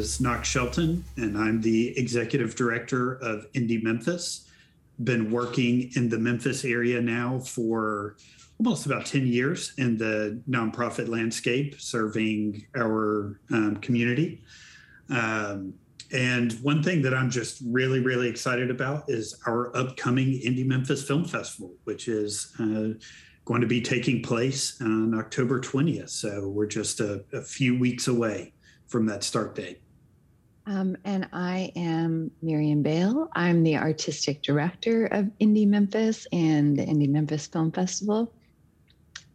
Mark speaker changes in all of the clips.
Speaker 1: Is Knox Shelton, and I'm the executive director of Indie Memphis. Been working in the Memphis area now for almost about 10 years in the nonprofit landscape, serving our um, community. Um, and one thing that I'm just really, really excited about is our upcoming Indie Memphis Film Festival, which is uh, going to be taking place on October 20th. So we're just a, a few weeks away from that start date.
Speaker 2: Um, and I am Miriam Bale. I'm the artistic director of Indie Memphis and the Indie Memphis Film Festival.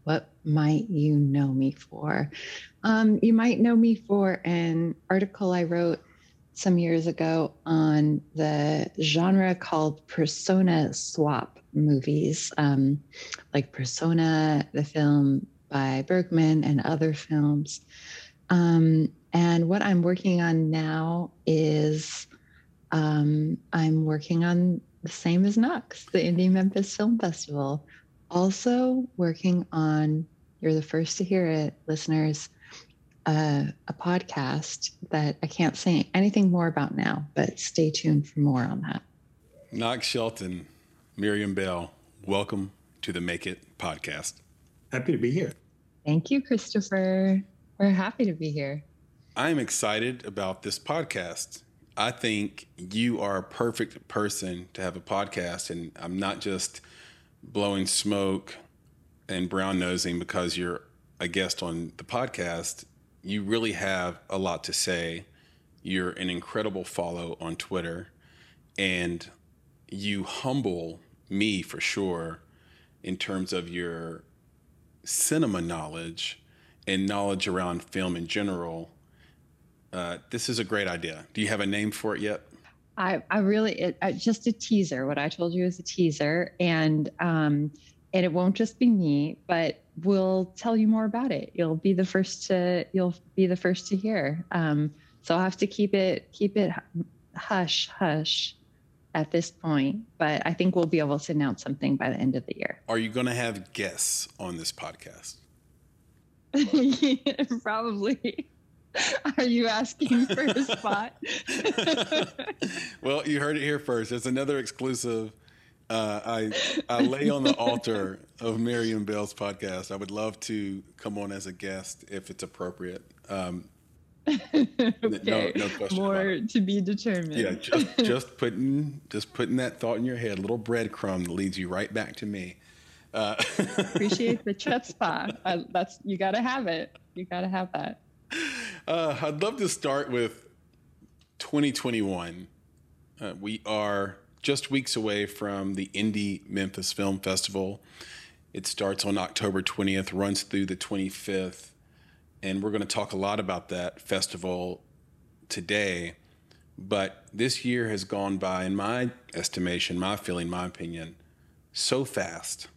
Speaker 2: What might you know me for? Um, you might know me for an article I wrote some years ago on the genre called persona swap movies, um, like Persona, the film by Bergman, and other films. Um, and what I'm working on now is um, I'm working on the same as Knox, the Indie Memphis Film Festival. Also working on, you're the first to hear it, listeners, uh, a podcast that I can't say anything more about now, but stay tuned for more on that.
Speaker 3: Knox Shelton, Miriam Bale, welcome to the Make It podcast.
Speaker 1: Happy to be here.
Speaker 2: Thank you, Christopher. We're happy to be here.
Speaker 3: I'm excited about this podcast. I think you are a perfect person to have a podcast, and I'm not just blowing smoke and brown nosing because you're a guest on the podcast. You really have a lot to say. You're an incredible follow on Twitter, and you humble me for sure in terms of your cinema knowledge and knowledge around film in general uh, this is a great idea. Do you have a name for it yet?
Speaker 2: I, I really, it, uh, just a teaser. What I told you is a teaser, and um, and it won't just be me, but we'll tell you more about it. You'll be the first to, you'll be the first to hear. Um, so I'll have to keep it, keep it hush, hush at this point, but I think we'll be able to announce something by the end of the year.
Speaker 3: Are you going to have guests on this podcast?
Speaker 2: probably. Are you asking for a spot?
Speaker 3: well, you heard it here first. It's another exclusive. Uh, I I lay on the altar of Miriam Bale's podcast. I would love to come on as a guest if it's appropriate. Um,
Speaker 2: okay. No, no question. More to be determined.
Speaker 3: Yeah, just just putting just putting that thought in your head, a little breadcrumb that leads you right back to me.
Speaker 2: Uh, Appreciate the chutzpah. I, that's you got to have it. You got to have that.
Speaker 3: Uh, I'd love to start with 2021. Uh, we are just weeks away from the Indie Memphis Film Festival. It starts on October 20th, runs through the 25th, and we're going to talk a lot about that festival today. But this year has gone by, in my estimation, my feeling, my opinion, so fast.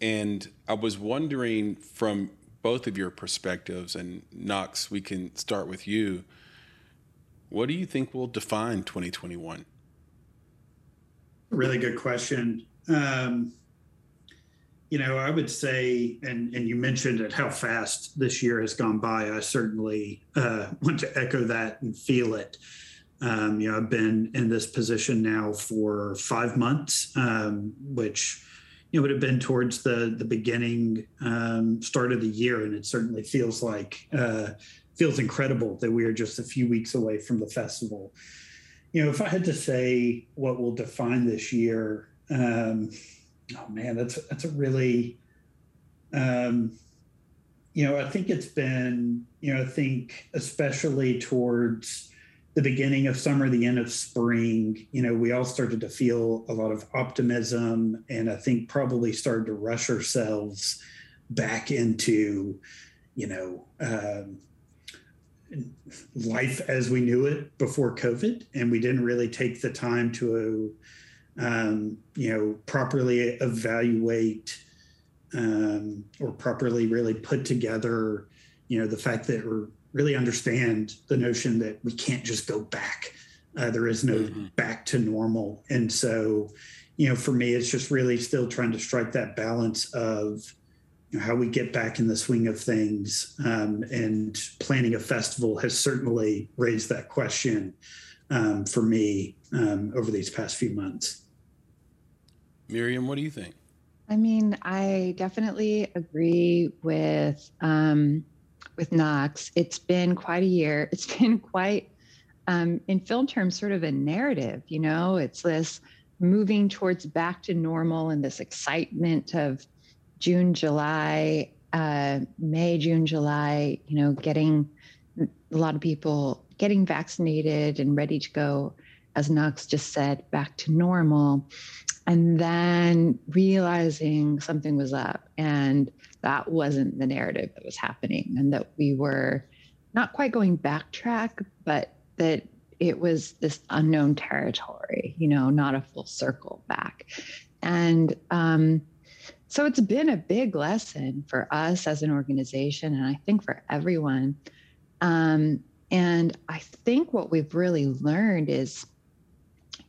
Speaker 3: And I was wondering from both of your perspectives. And Knox, we can start with you. What do you think will define 2021?
Speaker 1: Really good question. Um, you know, I would say, and and you mentioned it, how fast this year has gone by. I certainly uh, want to echo that and feel it. Um, you know, I've been in this position now for five months, um, which know, would have been towards the the beginning um, start of the year, and it certainly feels like uh, feels incredible that we are just a few weeks away from the festival. You know, if I had to say what will define this year, um, oh man, that's that's a really, um, you know, I think it's been, you know, I think especially towards the beginning of summer, the end of spring, you know, we all started to feel a lot of optimism and I think probably started to rush ourselves back into, you know, um, life as we knew it before COVID. And we didn't really take the time to, um, you know, properly evaluate um, or properly really put together, you know, the fact that we're really understand the notion that we can't just go back. Uh, there is no mm-hmm. back to normal. And so, you know, for me, it's just really still trying to strike that balance of you know, how we get back in the swing of things. Um, and planning a festival has certainly raised that question um, for me um, over these past few months.
Speaker 3: Miriam, what do you think?
Speaker 2: I mean, I definitely agree with um, with Knox. It's been quite a year. It's been quite, um, in film terms, sort of a narrative. You know, it's this moving towards back to normal and this excitement of June, July, uh, May, June, July. You know, getting a lot of people getting vaccinated and ready to go, as Knox just said, back to normal and then realizing something was up and that wasn't the narrative that was happening and that we were not quite going backtrack but that it was this unknown territory you know not a full circle back. And um, so it's been a big lesson for us as an organization and i think for everyone. Um, and i think what we've really learned is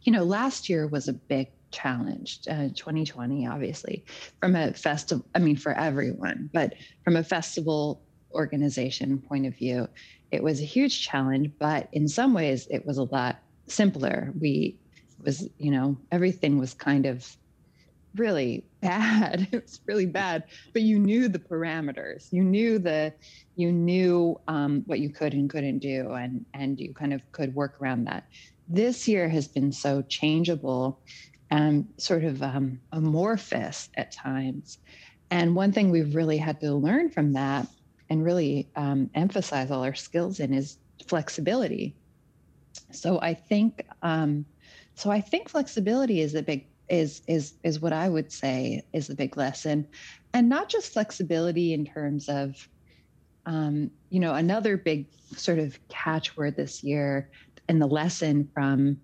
Speaker 2: you know last year was a big challenged uh, 2020 obviously from a festival i mean for everyone but from a festival organization point of view it was a huge challenge but in some ways it was a lot simpler. We was you know everything was kind of really bad. It was really bad but you knew the parameters. You knew the you knew um, what you could and couldn't do and and you kind of could work around that. This year has been so changeable and sort of um, amorphous at times. And one thing we've really had to learn from that and really um, emphasize all our skills in is flexibility. So I think um, so I think flexibility is a big is is is what I would say is the big lesson, and not just flexibility in terms of um, you know another big sort of catchword this year and the lesson from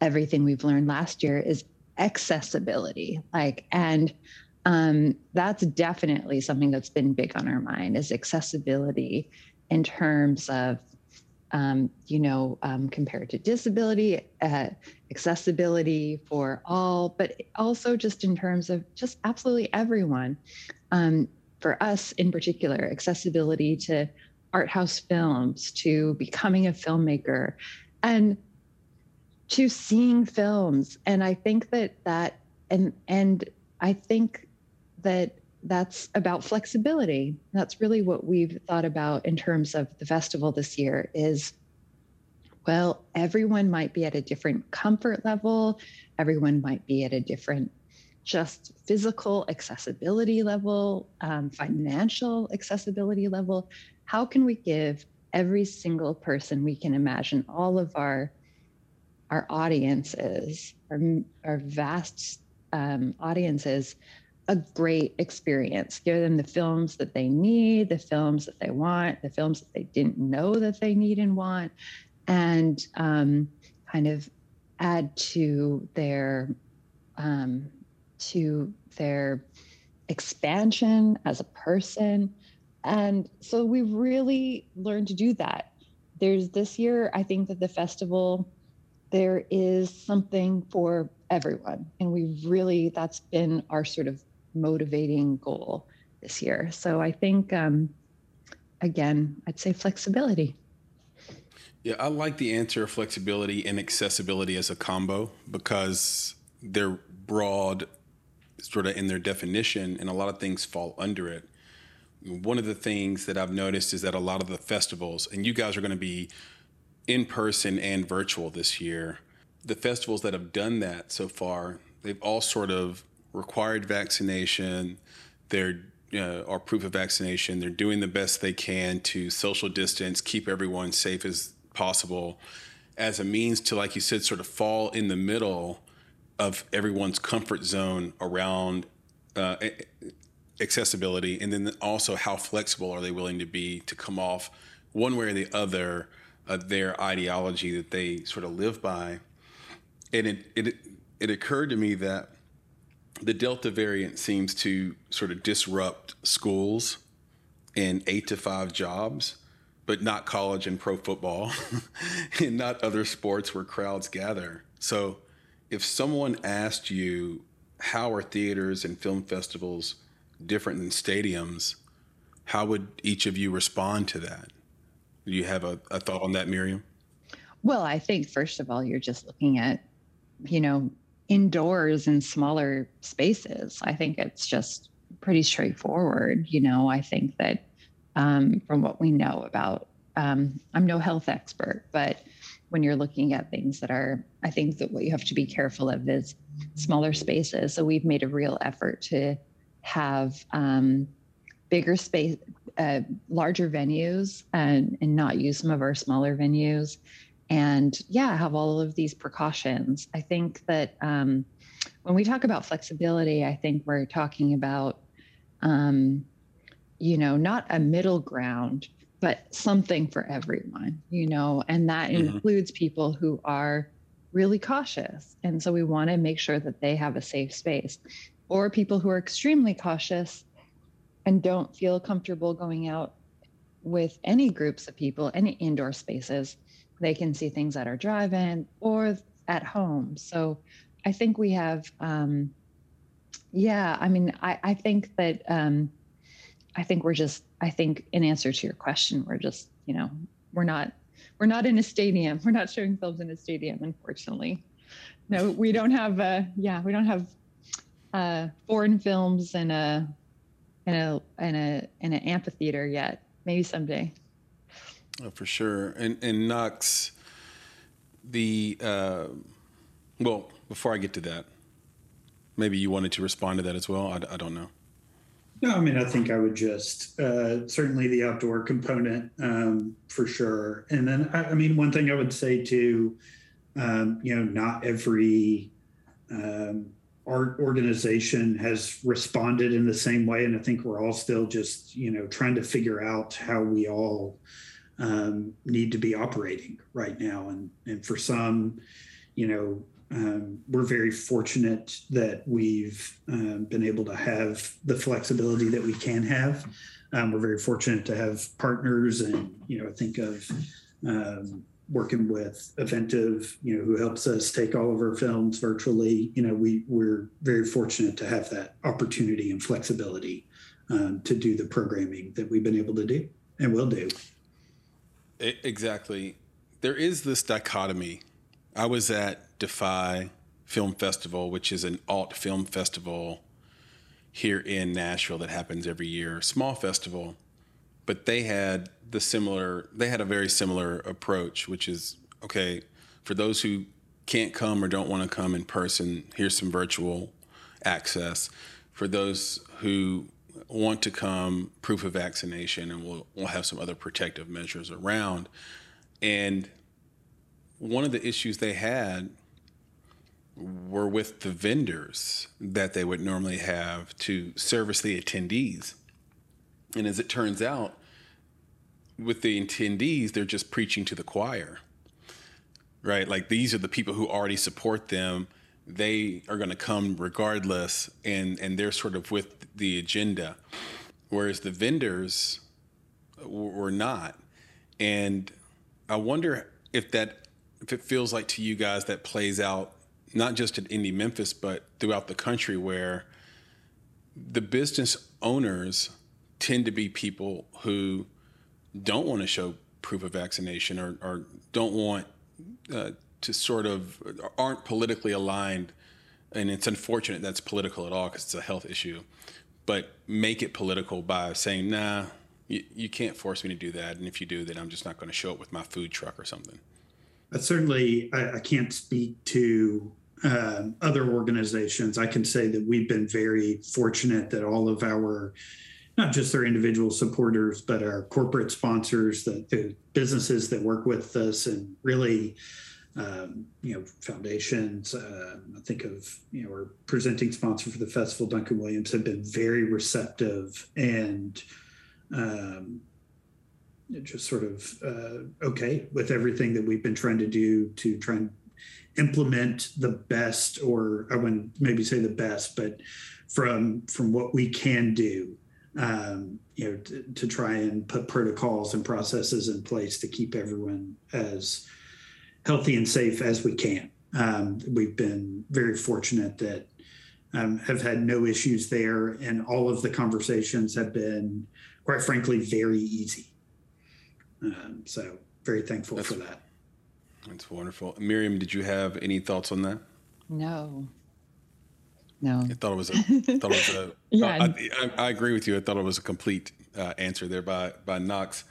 Speaker 2: everything we've learned last year is accessibility like and um, that's definitely something that's been big on our mind is accessibility in terms of um, you know um, compared to disability uh, accessibility for all but also just in terms of just absolutely everyone. Um, for us in particular accessibility to art house films to becoming a filmmaker. And to seeing films. And i think that that and and i think that that's about flexibility. That's really what we've thought about in terms of the festival this year is well everyone might be at a different comfort level. Everyone might be at a different just physical accessibility level um, financial accessibility level. How can we give every single person we can imagine all of our our audiences, our, our vast um, audiences, a great experience. Give them the films that they need, the films that they want, the films that they didn't know that they need and want, and um, kind of add to their um, to their expansion as a person. And so we've really learned to do that. There's this year, I think that the festival there is something for everyone. And we really, that's been our sort of motivating goal this year. So I think, um, again, I'd say flexibility.
Speaker 3: Yeah, I like the answer of flexibility and accessibility as a combo because they're broad, sort of in their definition, and a lot of things fall under it. One of the things that I've noticed is that a lot of the festivals, and you guys are going to be in person and virtual this year. The festivals that have done that so far, they've all sort of required vaccination. They're uh, or proof of vaccination. They're doing the best they can to social distance, keep everyone safe as possible. as a means to, like you said, sort of fall in the middle of everyone's comfort zone around uh, accessibility, and then also how flexible are they willing to be to come off one way or the other of their ideology that they sort of live by. And it it it occurred to me that the Delta variant seems to sort of disrupt schools and eight to five jobs, but not college and pro football, and not other sports where crowds gather. So, if someone asked you, how are theaters and film festivals different than stadiums, how would each of you respond to that? Do you have a, a thought on that, Miriam?
Speaker 2: Well, I think first of all, you're just looking at, you know, indoors in smaller spaces. I think it's just pretty straightforward. You know, I think that um, from what we know about, um, I'm no health expert, but when you're looking at things that are, I think that what you have to be careful of is smaller spaces. So we've made a real effort to have um, bigger space, uh, larger venues, and, and not use some of our smaller venues and yeah, have all of these precautions. I think that um, when we talk about flexibility, I think we're talking about, um, you know, not a middle ground, but something for everyone, you know, and that mm-hmm. includes people who are really cautious. And so we want to make sure that they have a safe space, or people who are extremely cautious and don't feel comfortable going out with any groups of people, any indoor spaces they can see things at our drive-in or at home. So I think we have, um, yeah, I mean, I, I think that, um, I think we're just, I think in answer to your question, we're just, you know, we're not, we're not in a stadium. We're not showing films in a stadium, unfortunately. No, we don't have, uh, yeah, we don't have uh, foreign films and a, in a, in a, in an amphitheater yet. Maybe someday.
Speaker 3: Oh, for sure. And and Knox, the uh, well, before I get to that, maybe you wanted to respond to that as well. I, I don't know.
Speaker 1: No, I mean, I think I would just uh, certainly the outdoor component um, for sure. And then, I, I, mean, one thing I would say too, um, you know, not every um, art organization has responded in the same way. And I think we're all still just, you know, trying to figure out how we all um, need to be operating right now. And, and for some, you know, um, we're very fortunate that we've um, been able to have the flexibility that we can have. Um, we're very fortunate to have partners, and you know, think of um, working with Eventive, you know, who helps us take all of our films virtually. You know, we we're very fortunate to have that opportunity and flexibility um, to do the programming that we've been able to do and will do.
Speaker 3: Exactly. There is this dichotomy. I was at Defy Film Festival, which is an alt film festival here in Nashville that happens every year, small festival, but they had the similar they had a very similar approach, which is okay, for those who can't come or don't want to come in person, here's some virtual access. For those who want to come proof of vaccination, and we'll we'll have some other protective measures around. And one of the issues they had were with the vendors that they would normally have to service the attendees. And as it turns out, with the attendees, they're just preaching to the choir, right? Like these are the people who already support them. They are going to come regardless and and they're sort of with the agenda. Whereas the vendors were not. And i wonder if that if it feels like to you guys that plays out not just in indie memphis but throughout the country where the business owners tend to be people who don't want to show proof of vaccination or, or don't want uh, to sort of aren't politically aligned, and it's unfortunate that's political at all because it's a health issue. But make it political by saying, "Nah, you, you can't force me to do that, and if you do, then I'm just not going to show up with my food truck or something."
Speaker 1: But certainly, I, I can't speak to um, other organizations. I can say that we've been very fortunate that all of our not just their individual supporters, but our corporate sponsors, the, the businesses that work with us, and really, um, you know, foundations. Uh, I think of you know our presenting sponsor for the festival, Duncan Williams, have been very receptive and. Um, just sort of uh, okay with everything that we've been trying to do to try and implement the best, or I wouldn't maybe say the best, but from from what we can do, um, you know, to, to try and put protocols and processes in place to keep everyone as healthy and safe as we can. Um, we've been very fortunate that um, have had no issues there, and all of the conversations have been, quite frankly, very easy. Um, so very thankful that's, for that.
Speaker 3: That's wonderful. Miriam, did you have any thoughts on that?
Speaker 2: No. No.
Speaker 3: I thought it was a. thought it was a yeah. I, I, I, agree with you. I thought it was a complete uh, answer there by by Knox.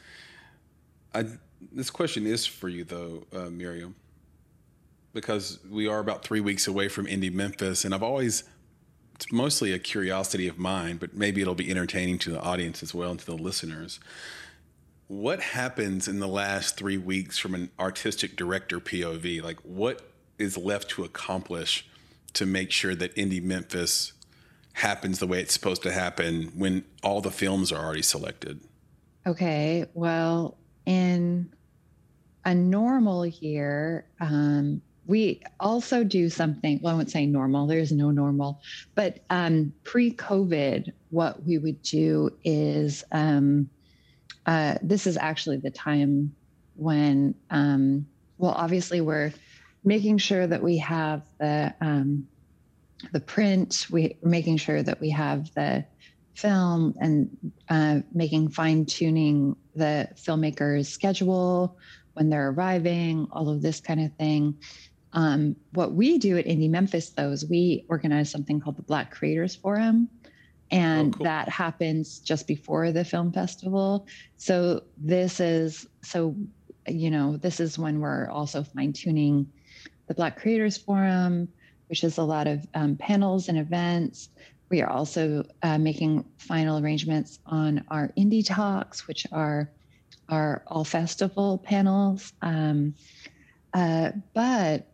Speaker 3: I, this question is for you though, uh, Miriam, because we are about three weeks away from Indie Memphis, and I've always it's mostly a curiosity of mine, but maybe it'll be entertaining to the audience as well and to the listeners what happens in the last three weeks from an artistic director POV? Like, what is left to accomplish to make sure that Indie Memphis happens the way it's supposed to happen when all the films are already selected?
Speaker 2: Okay, well, in a normal year, um, we also do something. Well, I wouldn't say normal. There's no normal, but um, pre-COVID, what we would do is um, uh, this is actually the time when, um, well, obviously we're making sure that we have the um, the print, we making sure that we have the film, and uh, making fine tuning the filmmaker's schedule when they're arriving, all of this kind of thing. Um, what we do at Indie Memphis, though, is we organize something called the Black Creators Forum and oh, cool. that happens just before the film festival so this is so you know this is when we're also fine tuning the black creators forum which is a lot of um, panels and events. We are also uh, making final arrangements on our indie talks which are our all festival panels. Um, uh, but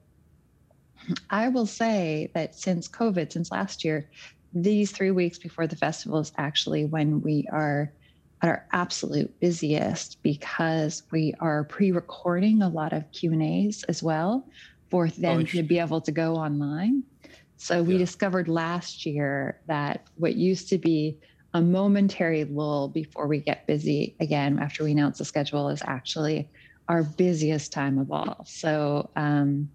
Speaker 2: I will say that since COVID, since last year, these three weeks before the festival is actually when we are at our absolute busiest because we are pre-recording a lot of Q and A's as well for them oh, to be able to go online. So we yeah. discovered last year that what used to be a momentary lull before we get busy again after we announce the schedule is actually our busiest time of all. So um,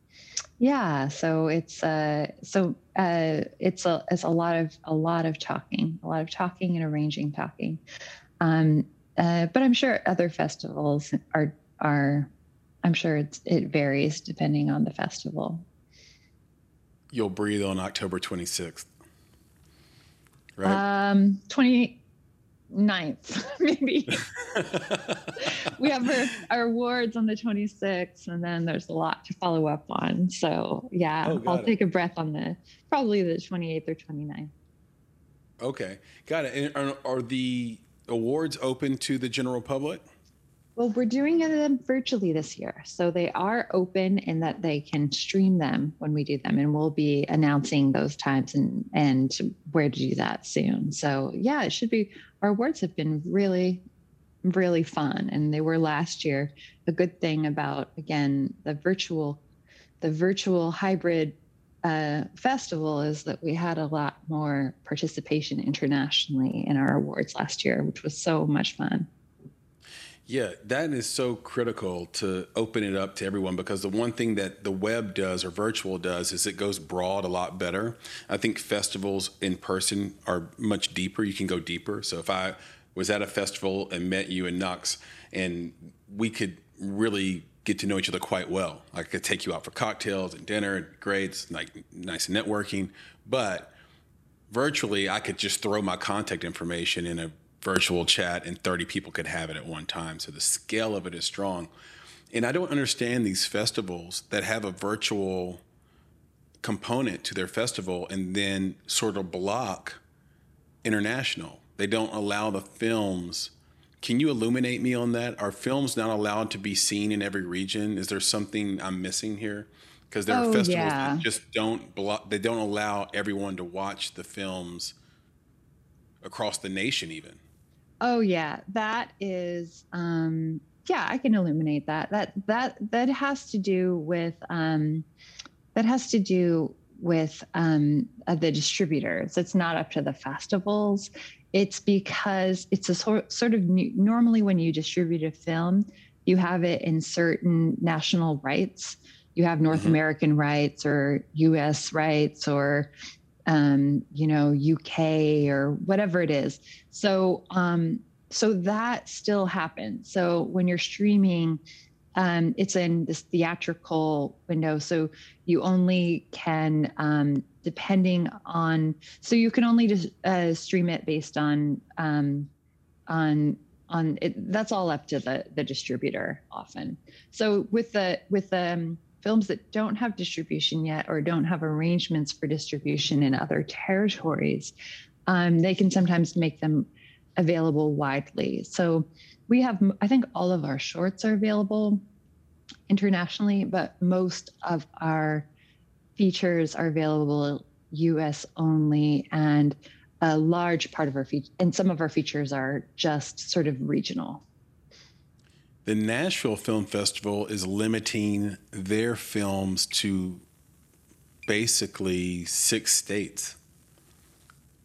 Speaker 2: yeah, so it's uh, so uh, it's a it's a lot of a lot of talking, a lot of talking and arranging talking. Um, uh, but I'm sure other festivals are are. I'm sure it's, it varies depending on the festival.
Speaker 3: You'll breathe on October 26th,
Speaker 2: right? Um, 20 9th, maybe. we have our, our, awards on the 26th, and then there's a lot to follow up on. So, yeah, oh, I'll it. take a breath on the probably the 28th or 29th.
Speaker 3: Okay, got it. And are, are the awards open to the general public?
Speaker 2: Well, we're doing them virtually this year. So they are open in that they can stream them when we do them. And we'll be announcing those times and, and where to do that soon. So, yeah, it should be. Our awards have been really, really fun. And they were last year. The good thing about, again, the virtual, the virtual hybrid uh, festival is that we had a lot more participation internationally in our awards last year, which was so much fun.
Speaker 3: Yeah, that is so critical to open it up to everyone because the one thing that the web does or virtual does is it goes broad a lot better. I think festivals in person are much deeper. You can go deeper. So if I was at a festival and met you in Knox and we could really get to know each other quite well. I could take you out for cocktails and dinner, great, like nice networking. But virtually, I could just throw my contact information in a virtual chat and 30 people could have it at one time. So the scale of it is strong. And I don't understand these festivals that have a virtual component to their festival and then sort of block international they don't allow the films. Can you illuminate me on that? Are films not allowed to be seen in every region? Is there something I'm missing here? Because there
Speaker 2: Oh,
Speaker 3: are festivals
Speaker 2: yeah.
Speaker 3: that just don't blo- they don't allow everyone to watch the films across the nation even.
Speaker 2: Oh yeah, that is um yeah, I can illuminate that. That that that has to do with um that has to do with um uh, the distributors. It's not up to the festivals. It's because it's a sort sort of new, normally when you distribute a film, you have it in certain national rights. You have North
Speaker 3: Mhm.
Speaker 2: American rights or US rights or um, you know, UK or whatever it is. So, um, so that still happens. So when you're streaming, um, it's in this theatrical window. So you only can, um, depending on, so you can only just uh, stream it based on, um, on, on it. That's all up to the the distributor often. So with the with the um, films that don't have distribution yet or don't have arrangements for distribution in other territories, um, they can sometimes make them available widely. So we have, I think all of our shorts are available internationally, but most of our features are available US only. And a large part of our features, and some of our features are just sort of regional.
Speaker 3: The Nashville Film Festival is limiting their films to basically six states.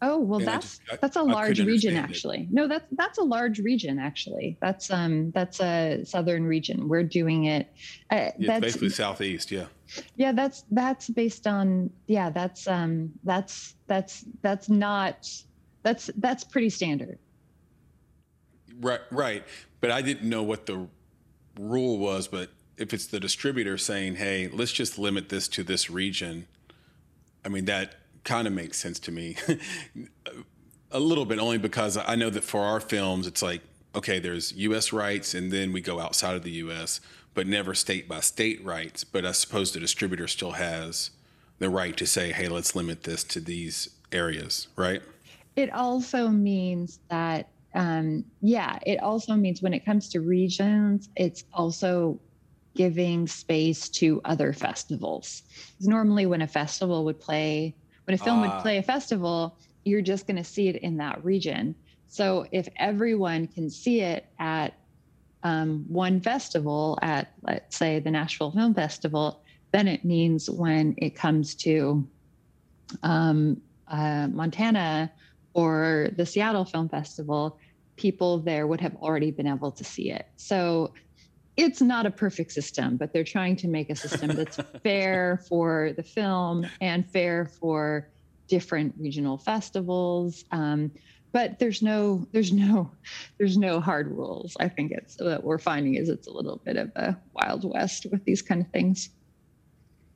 Speaker 2: Oh well,
Speaker 3: And
Speaker 2: that's
Speaker 3: just- I-
Speaker 2: that's a large region
Speaker 3: understand it.
Speaker 2: actually. No, that's that's a large region actually. That's um that's a southern region. We're doing it. Uh,
Speaker 3: Yeah,
Speaker 2: that's
Speaker 3: basically southeast. Yeah.
Speaker 2: yeah. That's that's based on yeah. That's um that's that's that's not that's that's pretty standard.
Speaker 3: Right, right. But I didn't know what the rule was. But if it's the distributor saying, "Hey, let's just limit this to this region," I mean that kind of makes sense to me. A little bit, only because I know that for our films, it's like, okay, there's U.S. rights, and then we go outside of the U.S., but never state by state rights. But I suppose the distributor still has the right to say, "Hey, let's limit this to these areas," right?
Speaker 2: It also means that, um, yeah, it also means when it comes to regions, it's also giving space to other festivals. 'Cause Normally, when a festival would play, when a film
Speaker 3: Ah.
Speaker 2: would play a festival, you're just going to see it in that region. So if everyone can see it at um, one festival, at let's say the Nashville Film Festival, then it means when it comes to um, uh, Montana or the Seattle Film Festival, people there would have already been able to see it. So it's not a perfect system, but they're trying to make a system that's fair for the film and fair for different regional festivals. Um, but there's no, there's no, there's no hard rules. I think it's what we're finding is it's a little bit of a wild west with these kind of things.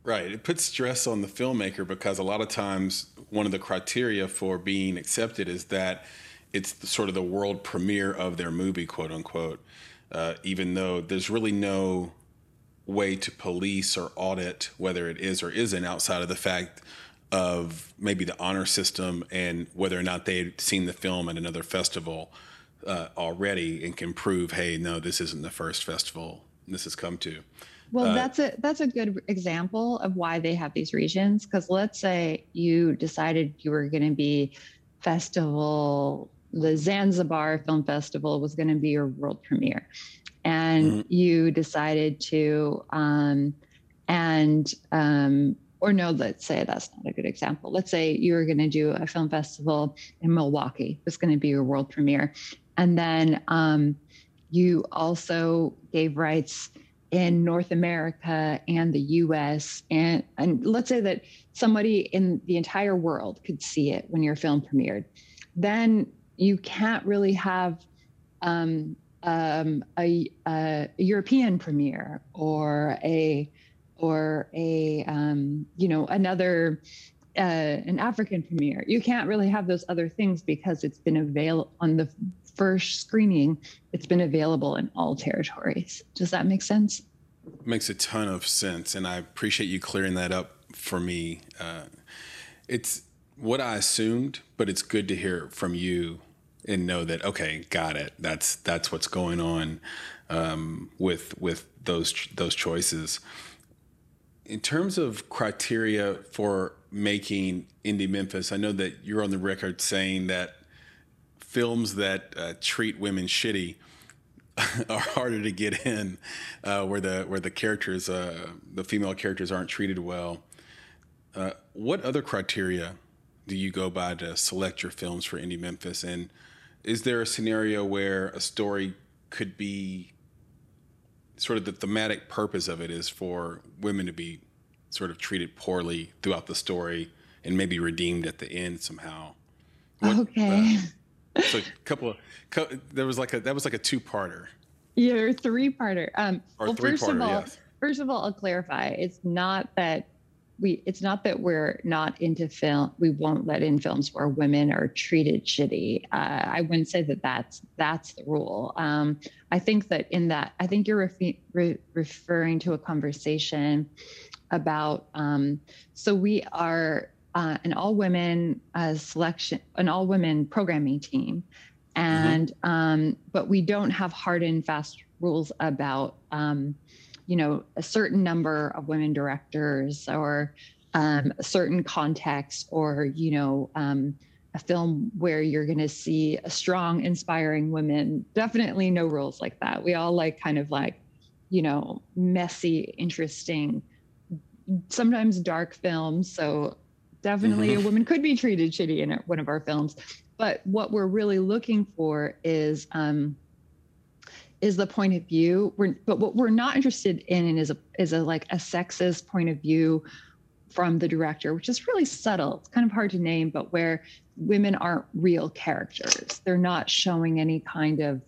Speaker 3: Right. It puts stress on the filmmaker because a lot of times one of the criteria for being accepted is that it's the, sort of the world premiere of their movie, quote unquote. Uh, even though there's really no way to police or audit whether it is or isn't outside of the fact of maybe the honor system and whether or not they'd seen the film at another festival uh, already and can prove, hey, no, this isn't the first festival this has come to.
Speaker 2: Well,
Speaker 3: Uh,
Speaker 2: that's a that's a good example of why they have these regions. Because let's say you decided you were going to be festival, the Zanzibar Film Festival was going to be your world premiere, and
Speaker 3: Mhm.
Speaker 2: you decided to, um, and um, or no, let's say that's not a good example. Let's say you were going to do a film festival in Milwaukee. It was going to be your world premiere, and then um, you also gave rights in North America and the US. And, and let's say that somebody in the entire world could see it when your film premiered. Then you can't really have um, um, a, a European premiere or a or a um, you know another uh, an African premiere. You can't really have those other things because it's been available on the first screening. It's been available in all territories. Does that make sense?
Speaker 3: Makes a ton of sense, and I appreciate you clearing that up for me. Uh, it's what I assumed, but it's good to hear from you and know that okay, got it. That's that's what's going on um, with with those those choices. In terms of criteria for making indie Memphis, I know that you're on the record saying that films that uh, treat women shitty are harder to get in, uh, where the where the characters, uh, the female characters, aren't treated well. Uh, what other criteria do you go by to select your films for Indie Memphis? And is there a scenario where a story could be sort of the thematic purpose of it is for women to be sort of treated poorly throughout the story and maybe redeemed at the end somehow?
Speaker 2: What, okay.
Speaker 3: Uh, so a couple of there was like a that was like a two-parter.
Speaker 2: Yeah, three-parter. Um, or well, first of all, yes. first of all, I'll clarify. It's not that we it's not that we're not into film we won't let in films where women are treated shitty uh, i wouldn't say that that's that's the rule um, i think that in that i think you're re- referring to a conversation about um, so we are uh, an all women uh, selection an all women programming team mm-hmm. and mm-hmm. um, but we don't have hard and fast rules about um, you know a certain number of women directors or um, a certain context or you know um, a film where you're going to see a strong inspiring women definitely no rules like that. We all like kind of like you know messy interesting sometimes dark films. So definitely mm-hmm. a woman could be treated shitty in one of our films. But what we're really looking for is um, is the point of view. We're, but what we're not interested in is a is a like a sexist point of view from the director, which is really subtle. It's kind of hard to name, but where women aren't real characters. They're not showing any kind of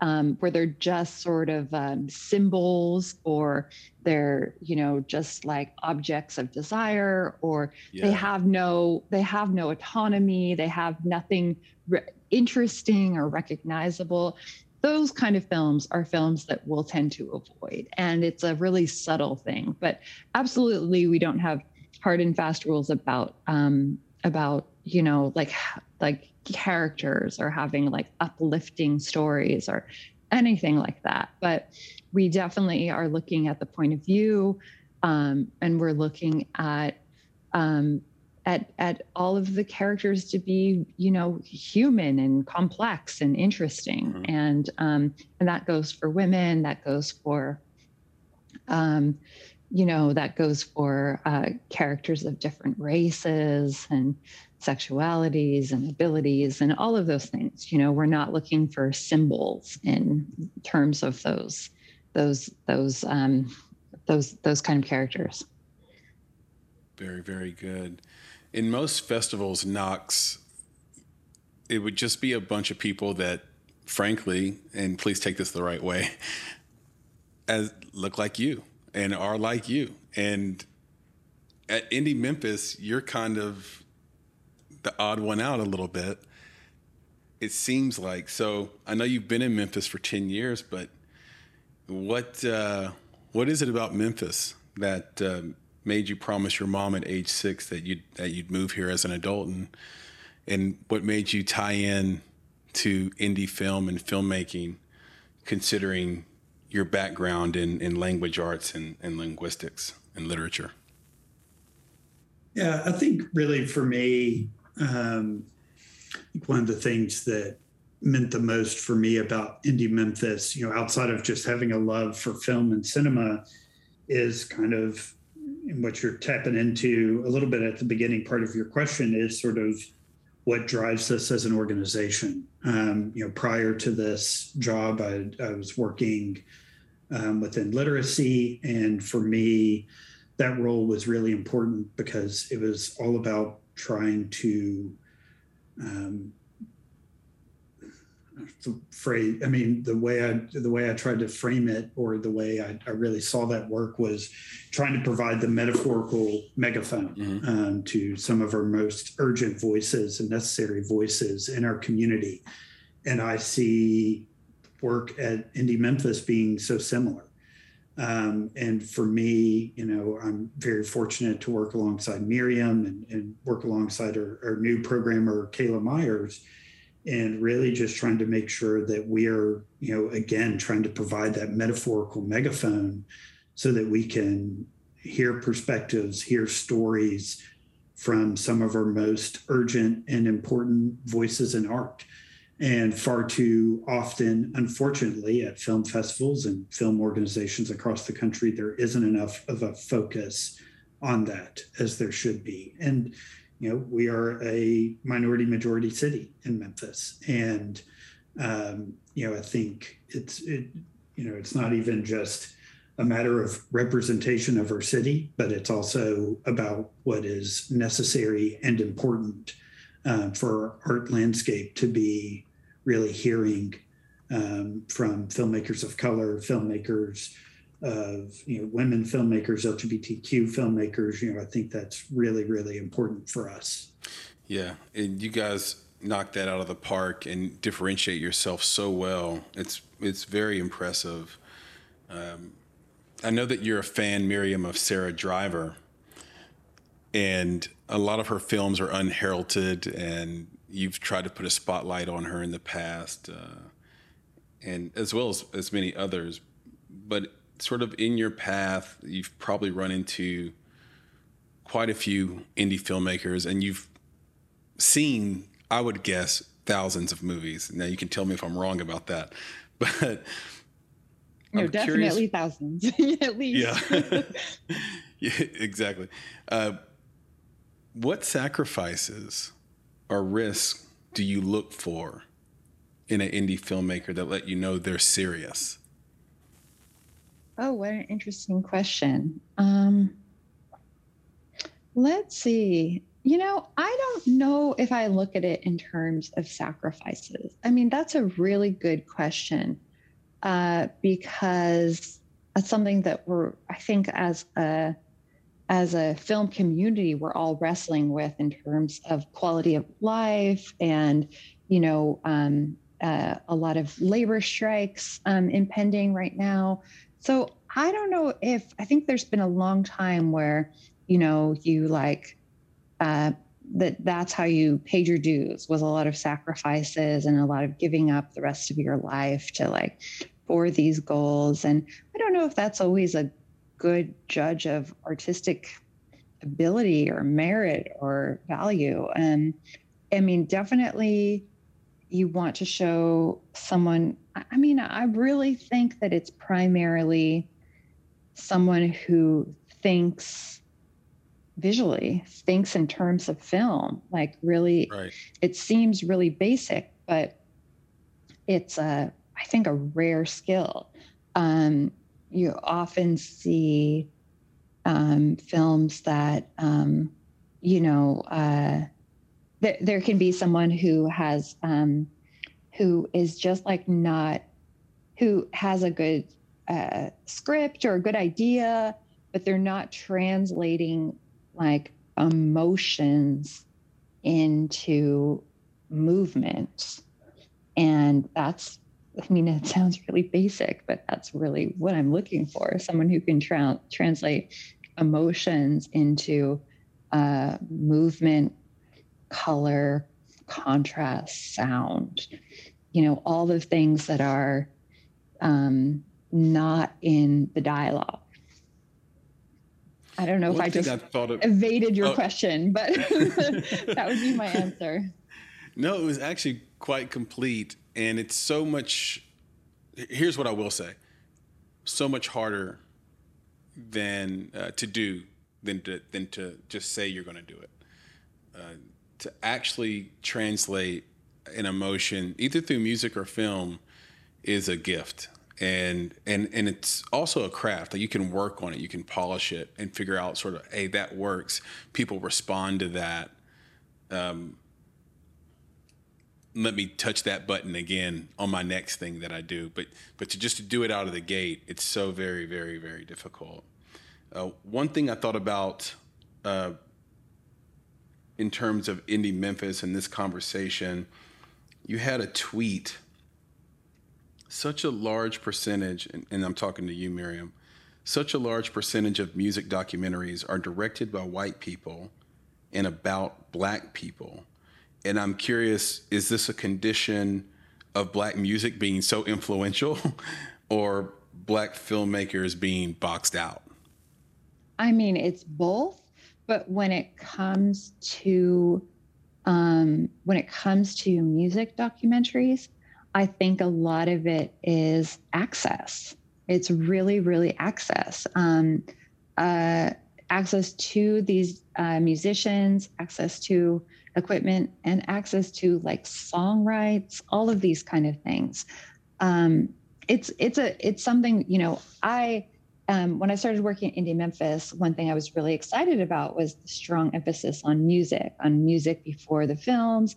Speaker 2: um, where they're just sort of um, symbols or they're you know just like objects of desire or yeah. they have no they have no autonomy they have nothing re- interesting or recognizable those kind of films are films that we'll tend to avoid. And it's a really subtle thing. But absolutely, we don't have hard and fast rules about um, about you know like like characters or having like uplifting stories or anything like that. But we definitely are looking at the point of view, um, and we're looking at um, at at all of the characters to be you know human and complex and interesting. Mm-hmm. and um and that goes for women that goes for um you know that goes for uh, characters of different races and sexualities and abilities and all of those things. You know we're not looking for symbols in terms of those those those um those those kind of characters.
Speaker 3: Very very good in most festivals, Knox, it would just be a bunch of people that, frankly, and please take this the right way, as look like you and are like you. And at Indie Memphis, you're kind of the odd one out a little bit. It seems like so. I know you've been in Memphis for ten years, but what uh, what is it about Memphis that um, made you promise your mom at age six that you'd that you'd move here as an adult, and and what made you tie in to indie film and filmmaking, considering your background in, in language arts and, and linguistics and literature?
Speaker 1: Yeah, I think really for me, um, one of the things that meant the most for me about indie Memphis, you know, outside of just having a love for film and cinema, is kind of and what you're tapping into a little bit at the beginning part of your question is sort of what drives us as an organization. Um, you know, prior to this job, I, I was working um, within literacy, and for me, that role was really important because it was all about trying to um, phrase i mean the way i the way i tried to frame it or the way i, I really saw that work was trying to provide the metaphorical megaphone mm-hmm. um, to some of our most urgent voices and necessary voices in our community and i see work at indie memphis being so similar um, and for me you know i'm very fortunate to work alongside miriam and, and work alongside our, our new programmer kayla myers and really just trying to make sure that we are, you know, again, trying to provide that metaphorical megaphone so that we can hear perspectives, hear stories from some of our most urgent and important voices in art. And far too often, unfortunately, at film festivals and film organizations across the country, there isn't enough of a focus on that as there should be. And you know, we are a minority majority city in Memphis, and um, you know, I think it's it, you know, it's not even just a matter of representation of our city, but it's also about what is necessary and important uh, for art landscape to be really hearing um, from filmmakers of color, filmmakers of you know women filmmakers, LGBTQ filmmakers. You know, I think that's really really important for us.
Speaker 3: Yeah, and you guys knock that out of the park and differentiate yourself so well. It's it's very impressive. Um, I know that you're a fan, Miriam, of Sara Driver, and a lot of her films are unheralded, and you've tried to put a spotlight on her in the past, uh, and as well as as many others. But sort of in your path, you've probably run into quite a few indie filmmakers, and you've seen, I would guess, thousands of movies. Now you can tell me if I'm wrong about that, but
Speaker 2: no, I'm definitely curious. thousands at least.
Speaker 3: Yeah, yeah exactly. Uh, what sacrifices or risks do you look for in an indie filmmaker that let you know they're serious?
Speaker 2: Oh, what an interesting question. Um, let's see. You know, I don't know if I look at it in terms of sacrifices. I mean, that's a really good question uh, because that's something that we're, I think, as a as a film community, we're all wrestling with in terms of quality of life and, you know, um, uh, a lot of labor strikes um, impending right now. So I don't know if I think there's been a long time where, you know, you like uh, that that's how you paid your dues was a lot of sacrifices and a lot of giving up the rest of your life to like for these goals. And I don't know if that's always a good judge of artistic ability or merit or value. And I mean, definitely you want to show someone I mean, I really think that it's primarily someone who thinks visually, thinks in terms of film. Like, really, right. it seems really basic, but it's a, I think, a rare skill. Um, you often see um, films that, um, you know, uh, th- there can be someone who has um, who is just like not who has a good uh, script or a good idea but they're not translating like emotions into movement. And that's i mean it sounds really basic but that's really what i'm looking for someone who can tra- translate emotions into uh, movement color contrast, sound, you know, all the things that are um, not in the dialogue. I don't know One if I just of, evaded your oh. question, but that would be my answer.
Speaker 3: No, it was actually quite complete. And it's so much. Here's what I will say so much harder than uh, to do than to, than to just say you're going to do it. To actually translate an emotion either through music or film is a gift. And and and it's also a craft. That like you can work on it. You can polish it and figure out sort of hey that works. People respond to that. Um, let me touch that button again on my next thing that I do. But but to just to do it out of the gate it's so very very very difficult. Uh, one thing I thought about uh, in terms of indie Memphis and this conversation, you had a tweet. Such a large percentage, and, and I'm talking to you, Miriam, such a large percentage of music documentaries are directed by white people and about black people. and I'm curious: is this a condition of black music being so influential, or black filmmakers being boxed out?
Speaker 2: I mean, it's both. But when it comes to um, when it comes to music documentaries, I think a lot of it is access. It's really, really access. Um, uh, access to these uh, musicians, access to equipment, and access to like song rights, all of these kind of things. Um, it's it's a it's something you know I um, when I started working at Indie Memphis, one thing I was really excited about was the strong emphasis on music, on music before the films,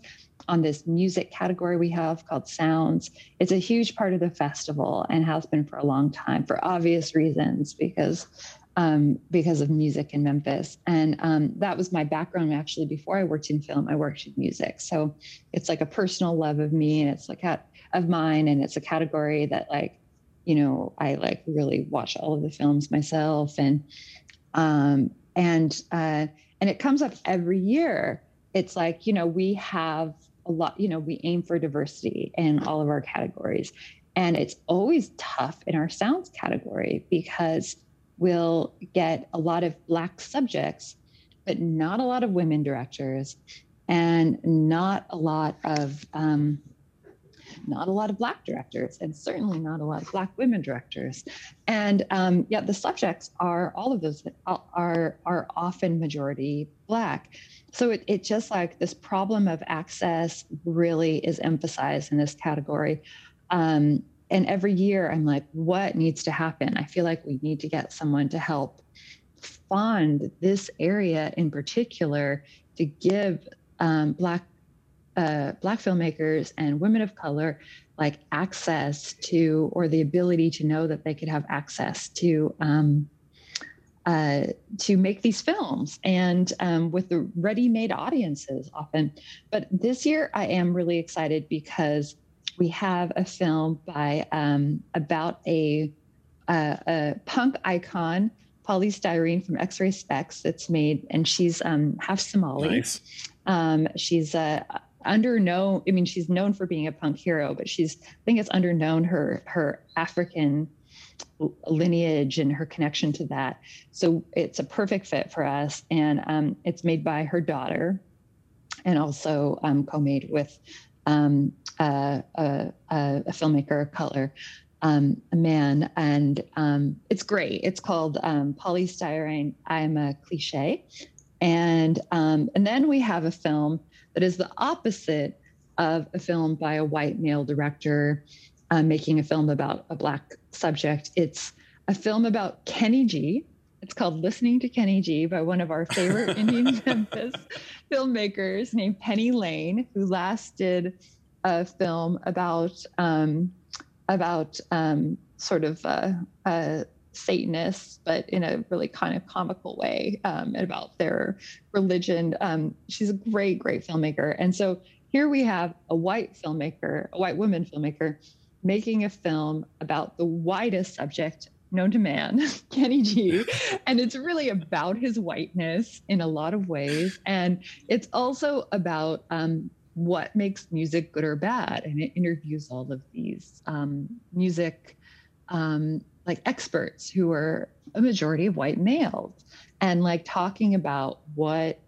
Speaker 2: on this music category we have called Sounds. It's a huge part of the festival and has been for a long time for obvious reasons because um, because of music in Memphis. And um, that was my background actually. Before I worked in film, I worked in music. So it's like a personal love of me and it's like a, of mine. And it's a category that like you know, I like really watch all of the films myself and um and uh and it comes up every year. It's like, you know, we have a lot, you know, we aim for diversity in all of our categories. And it's always tough in our sounds category because we'll get a lot of Black subjects, but not a lot of women directors and not a lot of um, not a lot of Black directors, and certainly not a lot of Black women directors. And um, yet the subjects are all of those are are often majority Black. So it, it just like this problem of access really is emphasized in this category. Um, and every year I'm like, what needs to happen? I feel like we need to get someone to help fund this area in particular to give um, Black uh, black filmmakers and women of color like access to or the ability to know that they could have access to um, uh, to make these films and um, with the ready-made audiences often but this year i am really excited because we have a film by um, about a, a, a, punk icon Poly Styrene from X-Ray Spex that's made and she's um, half somali nice. Um, she's a under known i mean she's known for being a punk hero but she's i think it's under known her her african lineage and her connection to that. So it's a perfect fit for us. And um, it's made by her daughter and also um, co-made with um, a, a, a, filmmaker of color um, a man. And um, it's great. It's called um, Poly i'm a cliche. And and then we have a film that is the opposite of a film by a white male director uh, making a film about a black subject. It's a film about Kenny G. It's called Listening to Kenny G by one of our favorite Indie Memphis filmmakers named Penny Lane, who last did a film about um, about um, sort of uh, uh, Satanists, but in a really kind of comical way, um, about their religion. Um, she's a great, great filmmaker. And so here we have a white filmmaker, a white woman filmmaker, making a film about the widest subject known to man, Kenny G. And it's really about his whiteness in a lot of ways. And it's also about um, what makes music good or bad. And it interviews all of these um, music um, like experts who are a majority of white males and like talking about what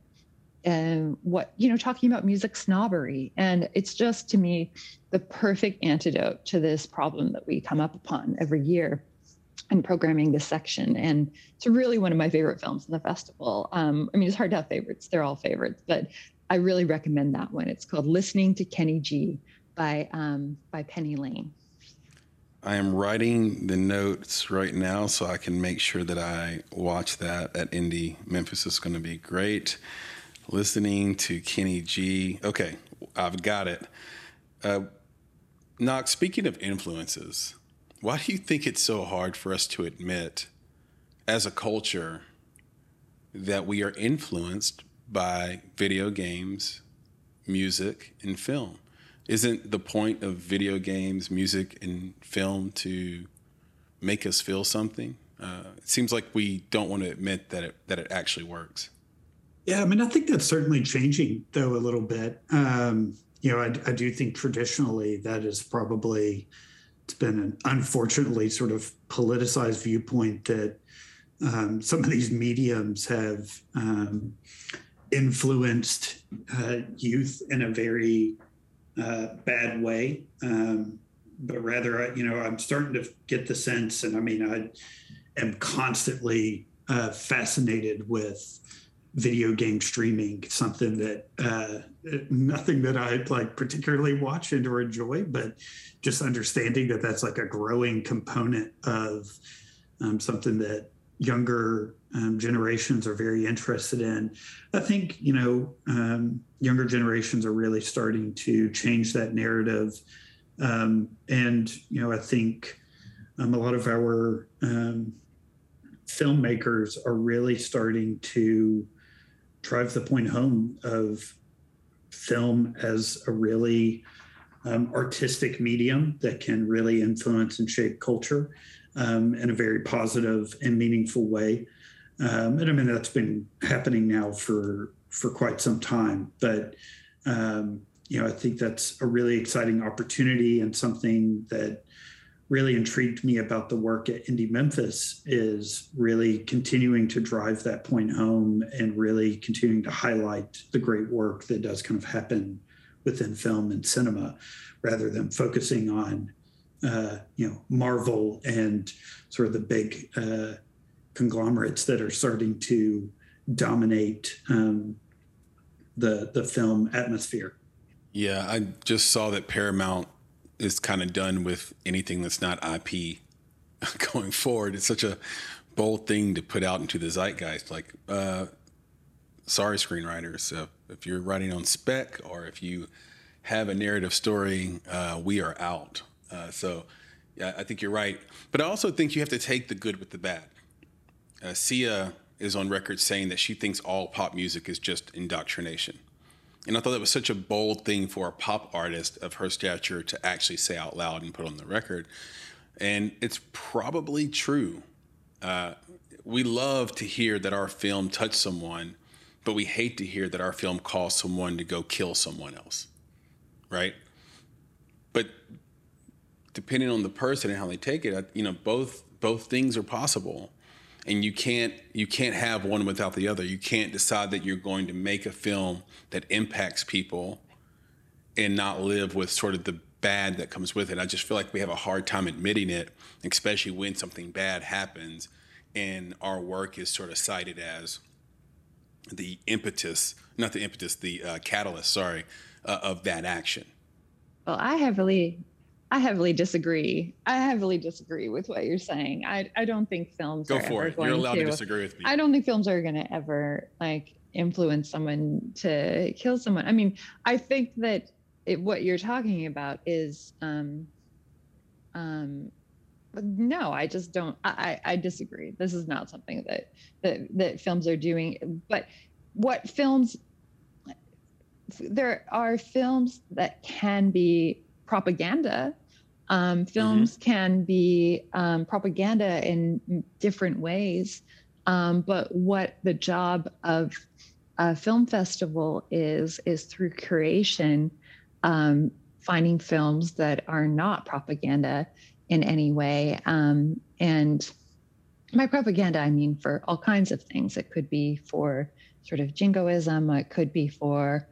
Speaker 2: and what you know talking about music snobbery. And it's just to me the perfect antidote to this problem that we come up upon every year in programming this section. And it's really one of my favorite films in the festival. Um, i mean it's hard to have favorites. They're all favorites but i really recommend that one. It's called listening to kenny g by um, by penny lane
Speaker 3: I am writing the notes right now so I can make sure that I watch that at Indie Memphis. is going to be great. Listening to Kenny G. Okay, I've got it. Uh, speaking of influences, why do you think it's so hard for us to admit as a culture that we are influenced by video games, music, and film? Isn't the point of video games, music, and film to make us feel something? Uh, it seems like we don't want to admit that it, that it actually works.
Speaker 1: Yeah, I mean, I think that's certainly changing though a little bit. Um, you know, I, I do think traditionally that is probably it's been an unfortunately sort of politicized viewpoint that um, some of these mediums have um, influenced uh, youth in a very uh, bad way. Um, but rather, you know, I'm starting to get the sense, and I mean, I am constantly uh, fascinated with video game streaming, something that uh, nothing that I like particularly watch and or enjoy, but just understanding that that's like a growing component of um, something that younger um, generations are very interested in. I think you know um, younger generations are really starting to change that narrative, um, and you know I think um, a lot of our um, filmmakers are really starting to drive the point home of film as a really um, artistic medium that can really influence and shape culture um, in a very positive and meaningful way. Um, and I mean that's been happening now for for quite some time. But um, you know, I think that's a really exciting opportunity and something that really intrigued me about the work at Indie Memphis is really continuing to drive that point home and really continuing to highlight the great work that does kind of happen within film and cinema rather than focusing on uh, you know Marvel and sort of the big uh, conglomerates that are starting to dominate um, the the film atmosphere.
Speaker 3: Yeah, I just saw that Paramount is kind of done with anything that's not IP going forward. It's such a bold thing to put out into the zeitgeist. Like, uh, sorry, screenwriters, uh, if you're writing on spec or if you have a narrative story, uh, we are out. Uh, so, yeah, I think you're right. But I also think you have to take the good with the bad. Uh, Sia is on record saying that she thinks all pop music is just indoctrination. And I thought that was such a bold thing for a pop artist of her stature to actually say out loud and put on the record. And it's probably true. Uh, we love to hear that our film touched someone, but we hate to hear that our film caused someone to go kill someone else, right? Depending on the person and how they take it, you know, both both things are possible and you can't you can't have one without the other. You can't decide that you're going to make a film that impacts people and not live with sort of the bad that comes with it. I just feel like we have a hard time admitting it, especially when something bad happens and our work is sort of cited as the impetus, not the impetus, the uh, catalyst, sorry, uh, of that action.
Speaker 2: Well, I heavily I heavily disagree. I heavily disagree with what you're saying. I, I don't think films
Speaker 3: go for it. You're allowed to, to, disagree with me.
Speaker 2: I don't think films are going to ever like influence someone to kill someone. I mean, I think that it, what you're talking about is, um, um, no, I just don't. I, I disagree. This is not something that that that films are doing. But what films there are films that can be propaganda. Um, films mm-hmm. can be um, propaganda in different ways, um, but what the job of a film festival is is through creation, um, finding films that are not propaganda in any way, um, and by propaganda I mean for all kinds of things. It could be for sort of jingoism. It could be for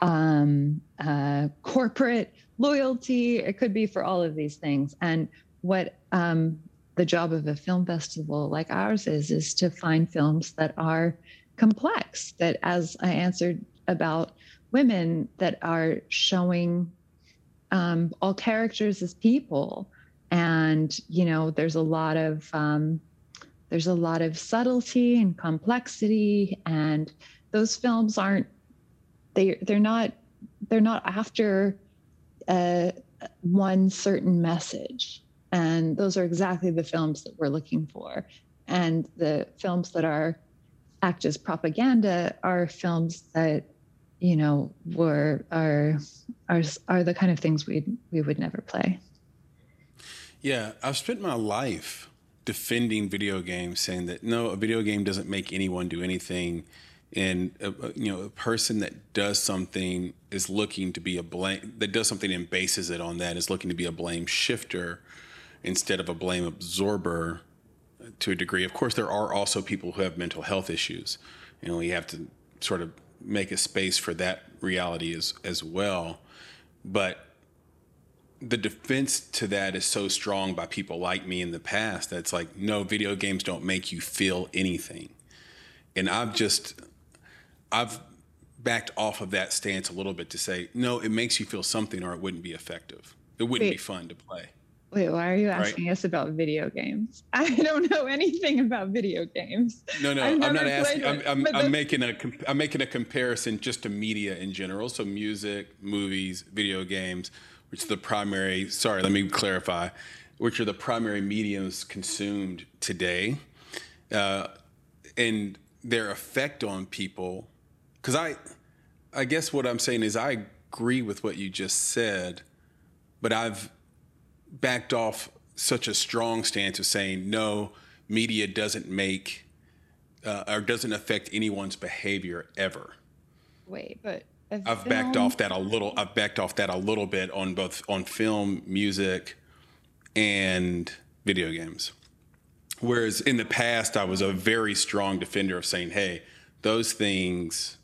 Speaker 2: um, uh, corporate loyalty. It could be for all of these things. And what um, the job of a film festival like ours is, is to find films that are complex, that, as I answered about women, that are showing um, all characters as people. And, you know, there's a lot of, um, there's a lot of subtlety and complexity and those films aren't they they're not they're not after uh, one certain message. And those are exactly the films that we're looking for. And the films that are act as propaganda are films that you know were are are are the kind of things we we would never play.
Speaker 3: Yeah i've spent my life defending video games saying that no a video game doesn't make anyone do anything and a, you know a person that does something is looking to be a blame that does something and bases it on that is looking to be a blame shifter instead of a blame absorber uh, to a degree. Of course there are also people who have mental health issues. Know you have to sort of make a space for that reality as as well. But the defense to that is so strong by people like me in the past that's like no video games don't make you feel anything. And i've just I've backed off of that stance a little bit to say, no, it makes you feel something or it wouldn't be effective. It wouldn't Wait. be fun to play.
Speaker 2: Wait, why are you asking right? us about video games? I don't know anything about video games.
Speaker 3: No, no, I'm not asking. I'm, I'm, I'm making a I'm making a comparison just to media in general. So music, movies, video games, which are the primary. Sorry, let me clarify. Which are the primary mediums consumed today, uh, and their effect on people because I, I guess what I'm saying is I agree with what you just said, but I've backed off such a strong stance of saying no, media doesn't make uh, or doesn't affect anyone's behavior ever.
Speaker 2: Wait, but
Speaker 3: I've film... backed off that a little. I've backed off that a little bit on both on film, music, and video games. Whereas in the past, I was a very strong defender of saying, hey, those things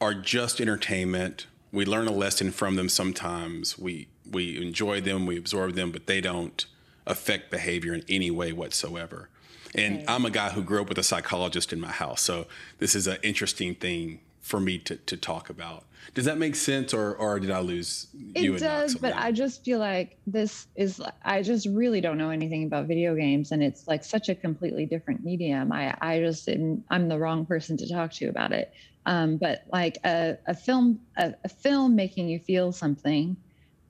Speaker 3: are just entertainment. We learn a lesson from them sometimes. We we enjoy them, we absorb them, but they don't affect behavior in any way whatsoever. And I'm a guy who grew up with a psychologist in my house, so this is an interesting thing for me to, to talk about. Does that make sense, or or did I lose you?
Speaker 2: It does, but I just feel like this is. I just really don't know anything about video games, and it's like such a completely different medium. I I just I'm the wrong person to talk to about it. Um, but like a, a film, a, a film making you feel something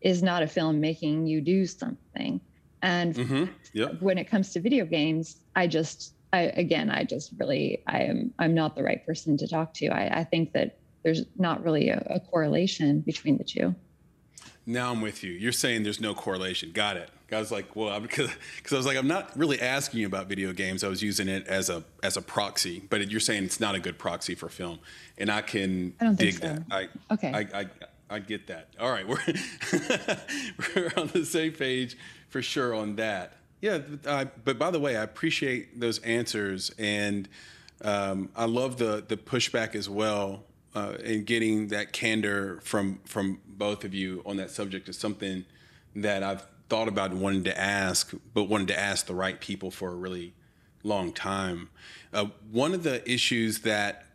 Speaker 2: is not a film making you do something. And mm-hmm. yep. when it comes to video games, I just, I, again, I just really, I am, I'm not the right person to talk to. I, I think that there's not really a, a correlation between the two.
Speaker 3: Now I'm with you. You're saying there's no correlation. Got it. I was like, well, because because I was like, I'm not really asking you about video games. I was using it as a as a proxy, but you're saying it's not a good proxy for film, and I can
Speaker 2: I
Speaker 3: dig
Speaker 2: so.
Speaker 3: that. I
Speaker 2: okay.
Speaker 3: I, I I get that. All right, we're we're on the same page for sure on that. Yeah, uh, but by the way, I appreciate those answers, and um, I love the the pushback as well, uh, and getting that candor from from both of you on that subject is something that I've thought about and wanted to ask, but wanted to ask the right people for a really long time. Uh, one of the issues that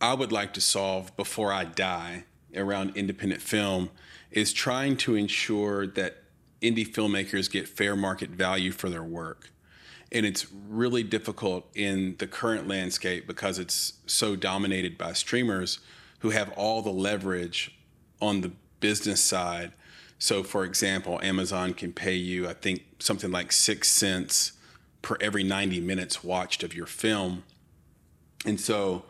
Speaker 3: I would like to solve before I die around independent film is trying to ensure that indie filmmakers get fair market value for their work. And it's really difficult in the current landscape because it's so dominated by streamers who have all the leverage on the business side so, for example, Amazon can pay you, I think, something like six cents per every 90 minutes watched of your film. And so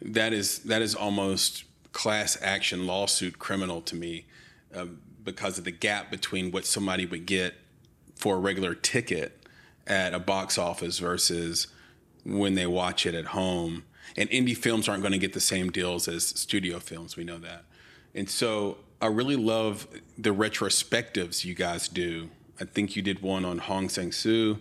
Speaker 3: that is that is almost class action lawsuit criminal to me uh, because of the gap between what somebody would get for a regular ticket at a box office versus when they watch it at home. And indie films aren't going to get the same deals as studio films. We know that. And so I really love the retrospectives you guys do. I think you did one on Hong Sang-soo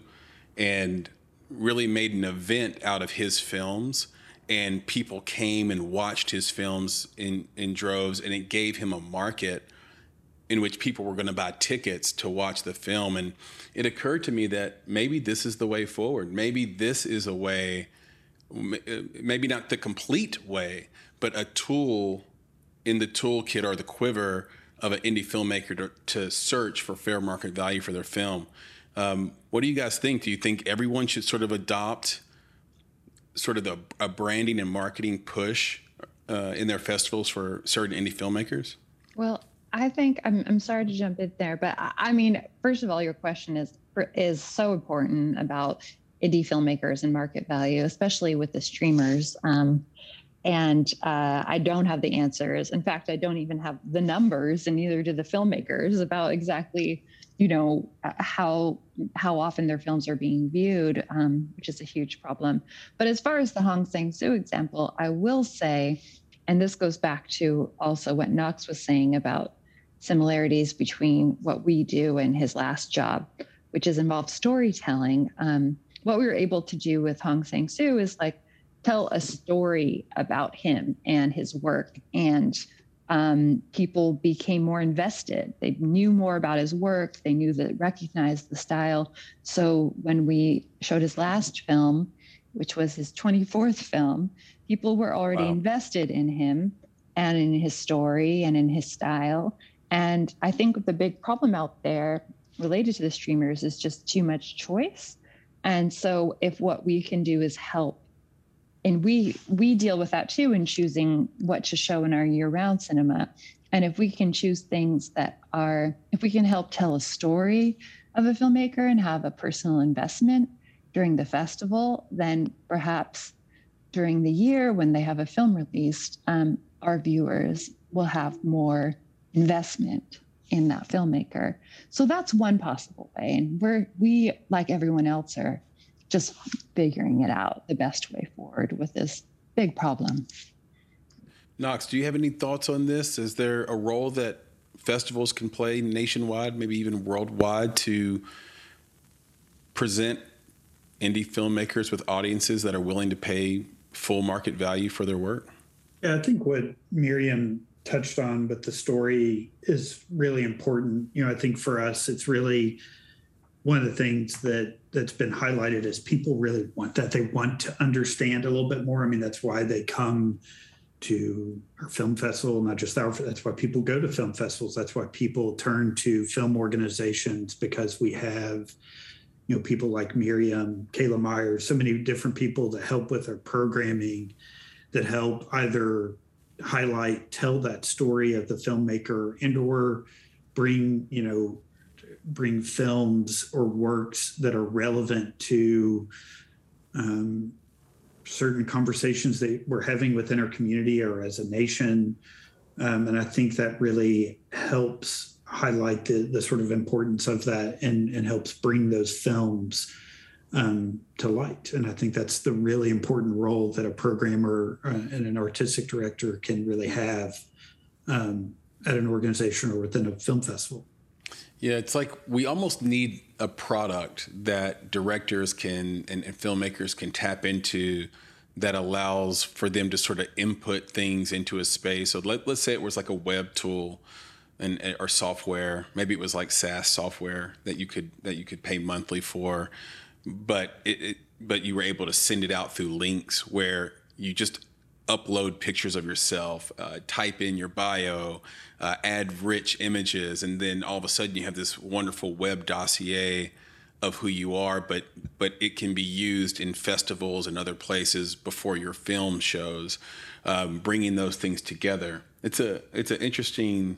Speaker 3: and really made an event out of his films. And people came and watched his films in, in droves and it gave him a market in which people were going to buy tickets to watch the film. And it occurred to me that maybe this is the way forward. Maybe this is a way maybe not the complete way but a tool in the toolkit or the quiver of an indie filmmaker to, to search for fair market value for their film. Um, what do you guys think? Do you think everyone should sort of adopt sort of the, a branding and marketing push uh, in their festivals for certain indie filmmakers?
Speaker 2: Well, I think I'm, I'm sorry to jump in there, but I, I mean, first of all, your question is is so important about indie filmmakers and market value, especially with the streamers. Um, and uh, I don't have the answers. In fact, I don't even have the numbers, and neither do the filmmakers about exactly, you know how how often their films are being viewed, um, which is a huge problem. But as far as the Hong Sang Soo example, I will say, and this goes back to also what Knox was saying about similarities between what we do and his last job, which is involved storytelling. Um, what we were able to do with Hong Sang Soo is like tell a story about him and his work and um, people became more invested. They knew more about his work. They knew that recognized the style. So when we showed his last film, which was his 24th film, people were already wow. invested in him and in his story and in his style. And I think the big problem out there related to the streamers is just too much choice. And so if what we can do is help and we we deal with that too in choosing what to show in our year-round cinema. And if we can choose things that are if we can help tell a story of a filmmaker and have a personal investment during the festival then perhaps during the year when they have a film released um, our viewers will have more investment in that filmmaker. So that's one possible way. And we're we like everyone else are just figuring it out the best way forward with this big problem.
Speaker 3: Knox, do you have any thoughts on this? Is there a role that festivals can play nationwide, maybe even worldwide, to present indie filmmakers with audiences that are willing to pay full market value for their work?
Speaker 1: Yeah, I think what Miriam touched on, but the story is really important. You know, I think for us, it's really one of the things that that's been highlighted is people really want that. They want to understand a little bit more. I mean that's why they come to our film festival not just our that's why people go to film festivals. That's why people turn to film organizations because we have you know people like miriam kayla myers so many different people that help with our programming that help either highlight tell that story of the filmmaker and or bring you know bring films or works that are relevant to um, certain conversations that we're having within our community or as a nation. Um, and I think that really helps highlight the, the sort of importance of that and, and helps bring those films um, to light. And I think that's the really important role that a programmer uh, and an artistic director can really have um, at an organization or within a film festival.
Speaker 3: Yeah, it's like we almost need a product that directors can and, and, filmmakers can tap into that allows for them to sort of input things into a space. So let, let's say it was like a web tool and or software. Maybe it was like SaaS software that you could that you could pay monthly for, but it, it but you were able to send it out through links where you just upload pictures of yourself, uh, type in your bio, uh, add rich images, and then all of a sudden you have this wonderful web dossier of who you are. But but it can be used in festivals and other places before your film shows. Um, bringing those things together, it's a it's an interesting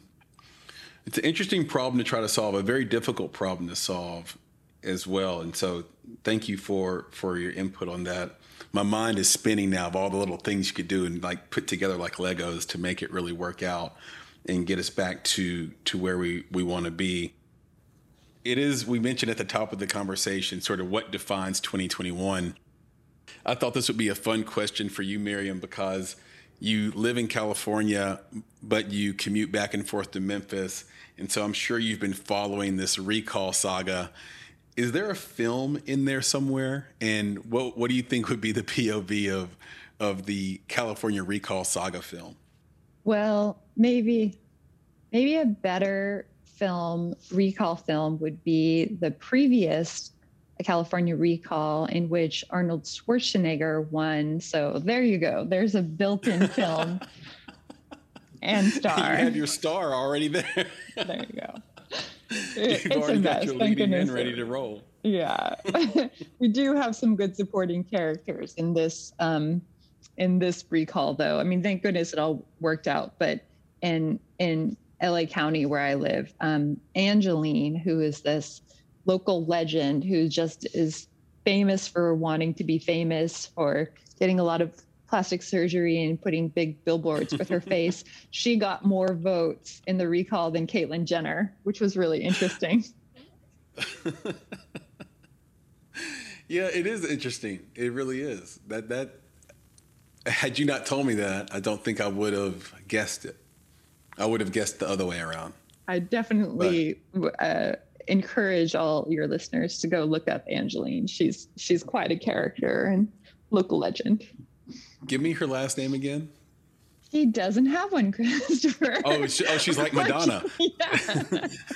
Speaker 3: it's an interesting problem to try to solve, a very difficult problem to solve as well. And so, thank you for for your input on that my mind is spinning now of all the little things you could do and like put together like Legos to make it really work out and get us back to to where we we want to be. It is we mentioned at the top of the conversation sort of what defines 2021. I thought this would be a fun question for you Miriam because you live in California but you commute back and forth to Memphis and so I'm sure you've been following this recall saga is there a film in there somewhere? And what what do you think would be the POV of of the California Recall Saga film?
Speaker 2: Well, maybe maybe a better film recall film would be the previous California Recall in which Arnold Schwarzenegger won. So there you go. There's a built-in film and star. You
Speaker 3: have your star already there.
Speaker 2: there you go.
Speaker 3: You've it's already got your leading men ready to roll.
Speaker 2: Yeah, we do have some good supporting characters in this um, in this recall, though. I mean, thank goodness it all worked out. But in in LA County, where I live, um, Angelyne, who is this local legend who just is famous for wanting to be famous, for getting a lot of plastic surgery and putting big billboards with her face, she got more votes in the recall than Caitlyn Jenner, which was really interesting.
Speaker 3: yeah, it is interesting. It really is. That that had you not told me that, I don't think I would have guessed it. I would have guessed the other way around.
Speaker 2: I definitely uh, encourage all your listeners to go look up Angelyne. She's she's quite a character and local legend.
Speaker 3: Give me her last name again.
Speaker 2: He doesn't have one, Christopher.
Speaker 3: Oh, she, oh she's like Madonna. yeah.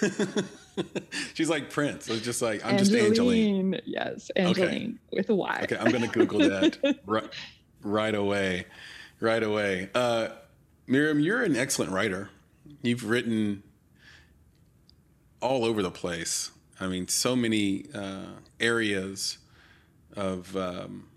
Speaker 3: she's like Prince. It's just like I'm Angelyne, just Angelyne.
Speaker 2: Yes, Angelyne okay. with a Y.
Speaker 3: Okay, I'm gonna Google that right, right away, right away. Uh, Miriam, you're an excellent writer. You've written all over the place. I mean, so many uh, areas of um,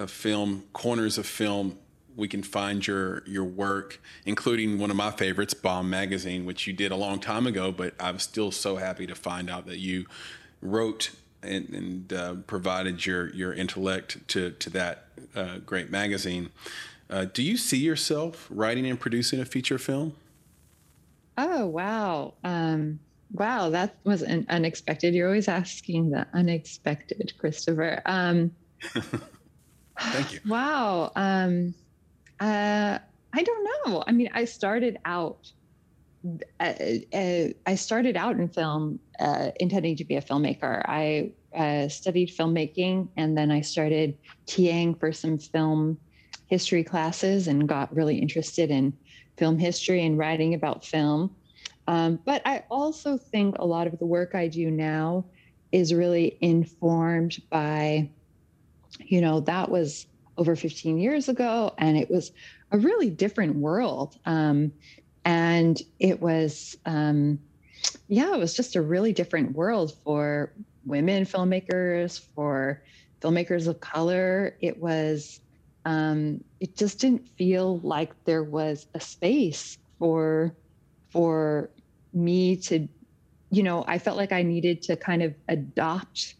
Speaker 3: of film, corners of film. We can find your your work, including one of my favorites, Bomb Magazine, which you did a long time ago. But I'm still so happy to find out that you wrote and, and uh, provided your your intellect to to that uh, great magazine. Uh, do you see yourself writing and producing a feature film?
Speaker 2: Oh wow! Um, Wow, that was an unexpected. You're always asking the unexpected, Christopher. Um,
Speaker 3: Thank you.
Speaker 2: Wow. Um, uh, I don't know. I mean, I started out. Uh, uh, I started out in film, uh, intending to be a filmmaker. I uh, studied filmmaking, and then I started TAing for some film history classes, and got really interested in film history and writing about film. Um, but I also think a lot of the work I do now is really informed by, you know, that was over 15 years ago, and it was a really different world. Um, and it was, um, yeah, it was just a really different world for women filmmakers, for filmmakers of color. It was, um, it just didn't feel like there was a space for for me to, you know, I felt like I needed to kind of adopt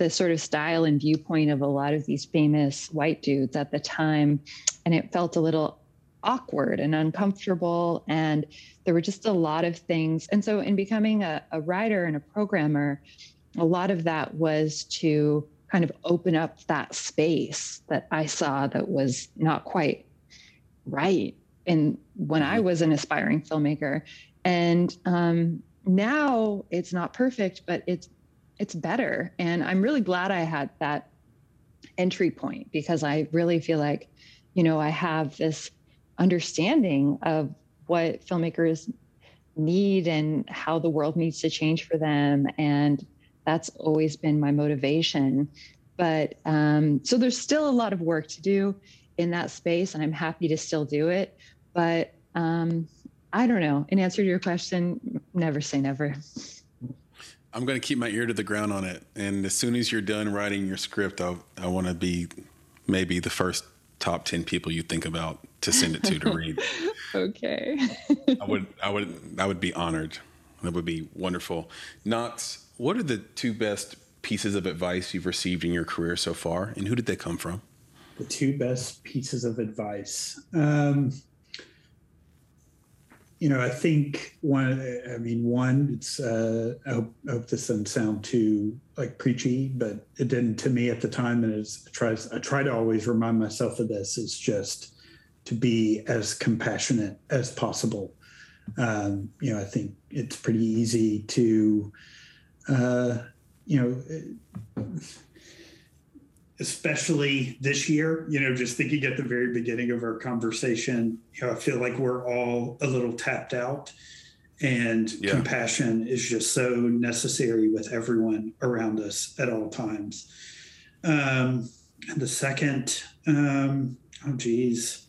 Speaker 2: the sort of style and viewpoint of a lot of these famous white dudes at the time. And it felt a little awkward and uncomfortable. And there were just a lot of things. And so, in becoming a, a writer and a programmer, a lot of that was to kind of open up that space that I saw that was not quite right. And when I mm-hmm. was an aspiring filmmaker, and um, now it's not perfect but it's it's better and i'm really glad i had that entry point because i really feel like you know i have this understanding of what filmmakers need and how the world needs to change for them and that's always been my motivation but um, so there's still a lot of work to do in that space and i'm happy to still do it but um, I don't know. In answer to your question, never say never.
Speaker 3: I'm going to keep my ear to the ground on it. And as soon as you're done writing your script, I'll, I want to be maybe the first top 10 people you think about to send it to to read.
Speaker 2: okay.
Speaker 3: I would, I would, I would be honored. That would be wonderful. Knox, what are the two best pieces of advice you've received in your career so far, and who did they come from?
Speaker 1: The two best pieces of advice. Um, you know, I think one, I mean, one, it's, uh, I hope, I hope this doesn't sound too like preachy, but it didn't to me at the time. And it's, I try, I try to always remind myself of this. It's just to be as compassionate as possible. Um, you know, I think it's pretty easy to, uh, you know, especially this year, you know, just thinking at the very beginning of our conversation, you know, I feel like we're all a little tapped out and yeah. compassion is just so necessary with everyone around us at all times. Um, and the second, um, oh geez,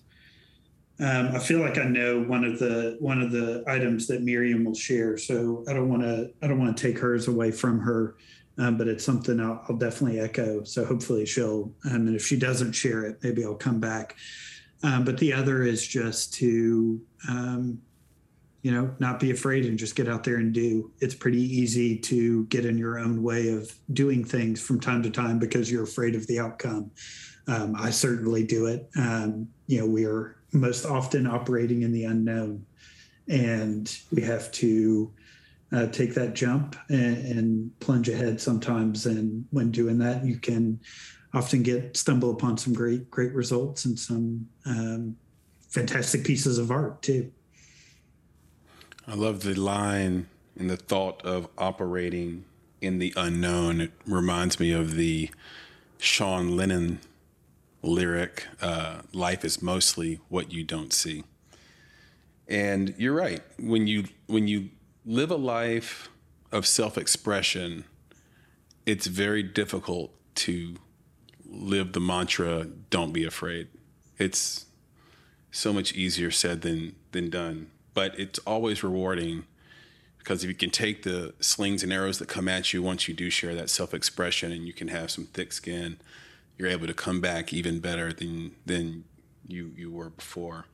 Speaker 1: um, I feel like I know one of the one of the items that Miriam will share, so I don't want to I don't want to take hers away from her um, but it's something I'll, I'll, definitely echo. So hopefully she'll, um, and if she doesn't share it, maybe I'll come back. Um, but the other is just to, um, you know, not be afraid and just get out there and do. It's pretty easy to get in your own way of doing things from time to time because you're afraid of the outcome. Um, I certainly do it. Um, you know, we are most often operating in the unknown, and we have to uh, take that jump and, and, plunge ahead sometimes. And when doing that, you can often get stumble upon some great, great results and some um, fantastic pieces of art too.
Speaker 3: I love the line and the thought of operating in the unknown. It reminds me of the Sean Lennon lyric, uh, life is mostly what you don't see. And you're right. When you when you live a life of self-expression, it's very difficult to live the mantra don't be afraid. It's so much easier said than than done, but it's always rewarding because if you can take the slings and arrows that come at you once you do share that self-expression and you can have some thick skin you're able to come back even better than than you you were before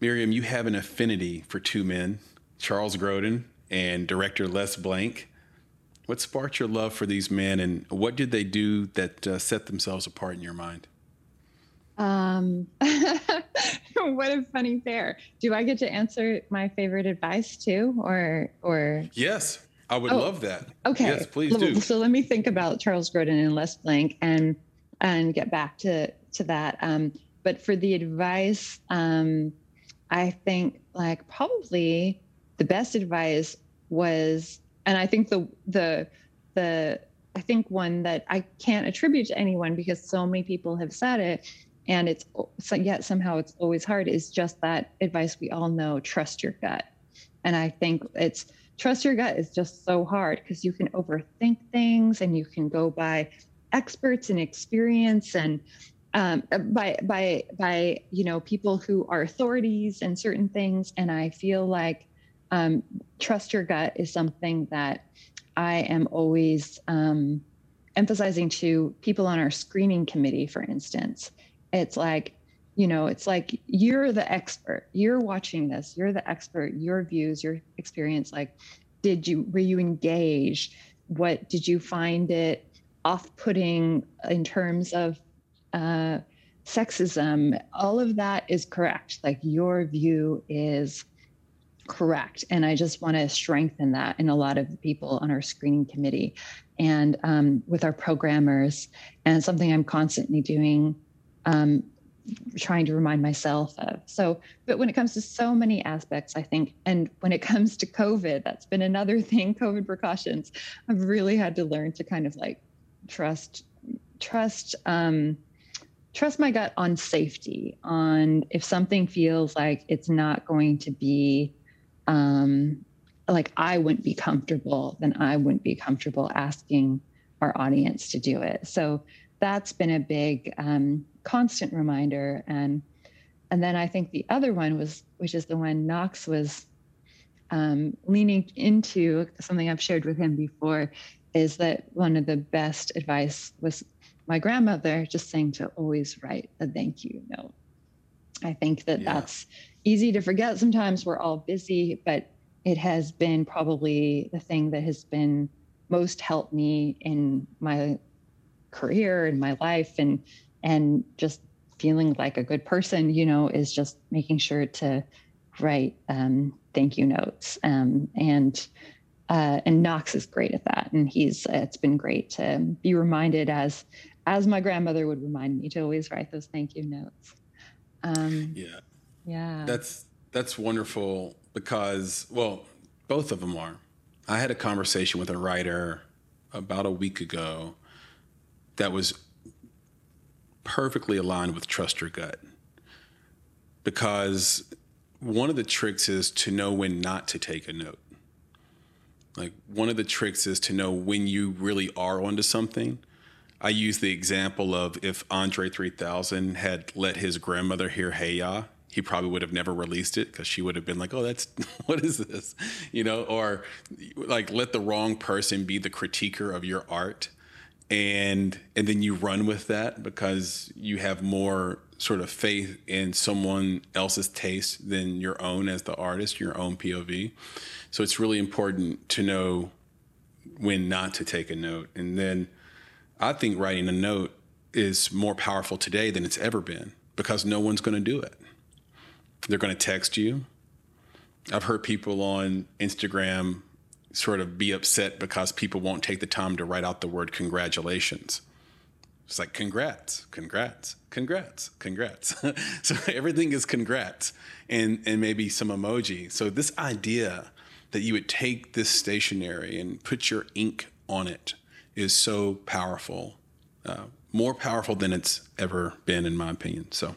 Speaker 3: miriam you have an affinity for two men charles grodin and director les blank what sparked your love for these men and what did they do that uh, set themselves apart in your mind
Speaker 2: um, what a funny pair. Do I get to answer my favorite advice too, or or?
Speaker 3: Yes, I would oh, love that.
Speaker 2: Okay,
Speaker 3: yes, please do.
Speaker 2: So let me think about Charles Grodin and Les Blank, and and get back to to that. Um, but for the advice, um, I think like probably the best advice was, and I think the the the I think one that I can't attribute to anyone because so many people have said it and it's yet somehow it's always hard is just that advice we all know trust your gut. And i think it's trust your gut is just so hard because you can overthink things and you can go by experts and experience and um, by by by you know people who are authorities and certain things. And i feel like um, trust your gut is something that i am always um, emphasizing to people on our screening committee for instance. It's like you know it's like you're the expert. You're watching this. You're the expert. Your views your experience like did you were you engaged? What did you find it off-putting in terms of uh, sexism? All of that is correct. Like your view is correct and i just want to strengthen that in a lot of people on our screening committee and um, with our programmers and something i'm constantly doing um, trying to remind myself of. So, but when it comes to so many aspects, I think, and when it comes to COVID, that's been another thing, COVID precautions, I've really had to learn to kind of like trust, trust, um, trust my gut on safety, on if something feels like it's not going to be, um, like I wouldn't be comfortable, then I wouldn't be comfortable asking our audience to do it. So that's been a big um, constant reminder and and then i think the other one was which is the one knox was um, leaning into something i've shared with him before is that one of the best advice was my grandmother just saying to always write a thank you note i think that yeah. that's easy to forget sometimes we're all busy but it has been probably the thing that has been most helped me in my career and my life and and just feeling like a good person, you know, is just making sure to write um, thank you notes. Um, and uh, and Knox is great at that, and he's it's been great to be reminded as as my grandmother would remind me to always write those thank you notes.
Speaker 3: Um, yeah,
Speaker 2: yeah,
Speaker 3: that's that's wonderful because well, both of them are. I had a conversation with a writer about a week ago that was perfectly aligned with trust your gut. Because one of the tricks is to know when not to take a note. Like one of the tricks is to know when you really are onto something. I use the example of if Andre 3000 had let his grandmother hear Hey Ya, he probably would have never released it because she would have been like, oh, that's what is this? You know, or like let the wrong person be the critiquer of your art and and then you run with that because you have more sort of faith in someone else's taste than your own as the artist, your own POV. So it's really important to know when not to take a note. And then I think writing a note is more powerful today than it's ever been because no one's going to do it. They're going to text you. I've heard people on Instagram sort of be upset because people won't take the time to write out the word congratulations. It's like congrats, congrats, congrats, congrats. so everything is congrats and and maybe some emoji. So this idea that you would take this stationery and put your ink on it is so powerful, uh, more powerful than it's ever been, in my opinion. So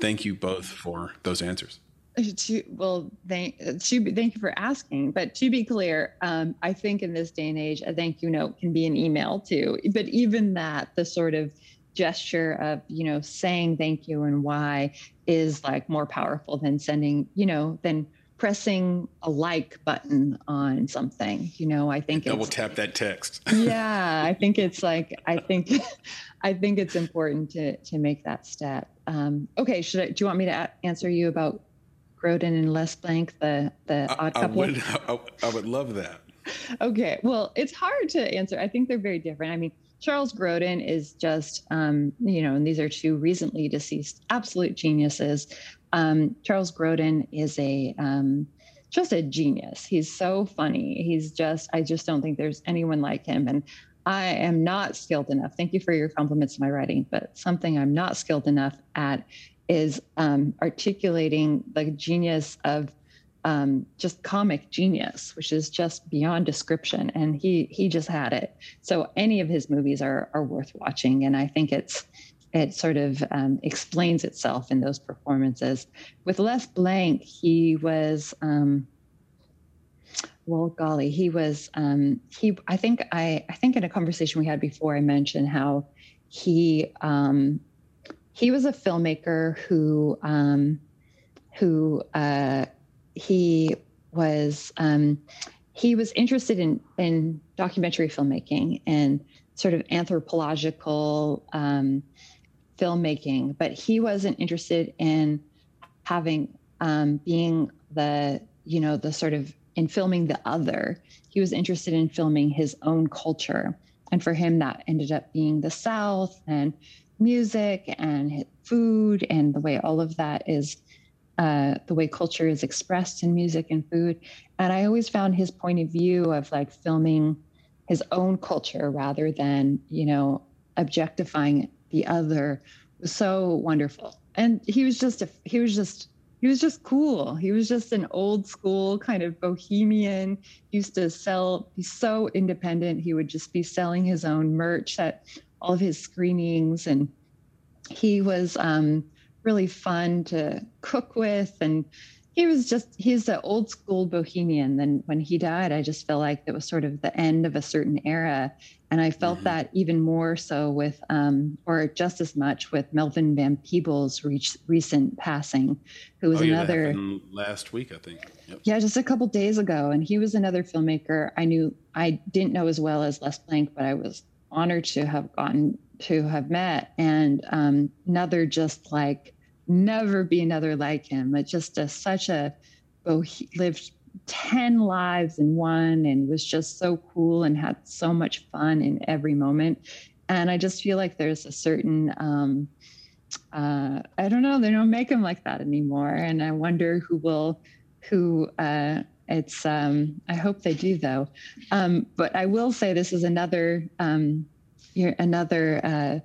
Speaker 3: thank you both for those answers.
Speaker 2: To, well, thank, to, thank you for asking. But to be clear, um, I think in this day and age, a thank you note can be an email too. But even that, the sort of gesture of, you know, saying thank you and why is like more powerful than sending, you know, than pressing a like button on something. You know, I think
Speaker 3: double tap that text.
Speaker 2: yeah, I think it's like I think I think it's important to to make that step. Um, okay, should I, do you want me to a- answer you about Grodin and Les Blank, the the
Speaker 3: I,
Speaker 2: odd couple?
Speaker 3: I would, I, I would love that.
Speaker 2: okay, well, it's hard to answer. I think they're very different. I mean, Charles Grodin is just, um, you know, and these are two recently deceased absolute geniuses. Um, Charles Grodin is a um, just a genius. He's so funny. He's just, I just don't think there's anyone like him. And I am not skilled enough. Thank you for your compliments to my writing, but something I'm not skilled enough at is um, articulating the genius of um, just comic genius, which is just beyond description. And he he just had it. So any of his movies are are worth watching, and I think it's it sort of um, explains itself in those performances. With Les Blank, he was. Um, well, golly, he was. Um, he, I think, I, I think in a conversation we had before, I mentioned how he, um, he was a filmmaker who, um, who uh, he was, um, he was interested in in documentary filmmaking and sort of anthropological um, filmmaking, but he wasn't interested in having um, being the you know the sort of in filming the other. He was interested in filming his own culture, and for him that ended up being the South and music and food and the way all of that is uh, the way culture is expressed in music and food. And I always found his point of view of like filming his own culture rather than you know objectifying the other. Was so wonderful. And he was just a he was just he was just cool. He was just an old school kind of bohemian. He used to sell he's so independent. He would just be selling his own merch at all of his screenings. And he was um, really fun to cook with. And he was just he's an old school bohemian. Then when he died i just felt like it was sort of the end of a certain era. And i felt mm-hmm. that even more so with um, or just as much with melvin van peebles reach, recent passing who was
Speaker 3: oh, yeah,
Speaker 2: another
Speaker 3: last week i think.
Speaker 2: Yep. yeah just a couple days ago. And he was another filmmaker i knew i didn't know as well as les blank but i was honored to have gotten to have met. And um, another just like never be another like him. But just a, such a, he lived 10 lives in one and was just so cool and had so much fun in every moment. And I just feel like there's a certain, um, uh, I don't know, they don't make them like that anymore. And I wonder who will, who, uh, it's, um, I hope they do though. Um, but I will say this is another, um, another, uh,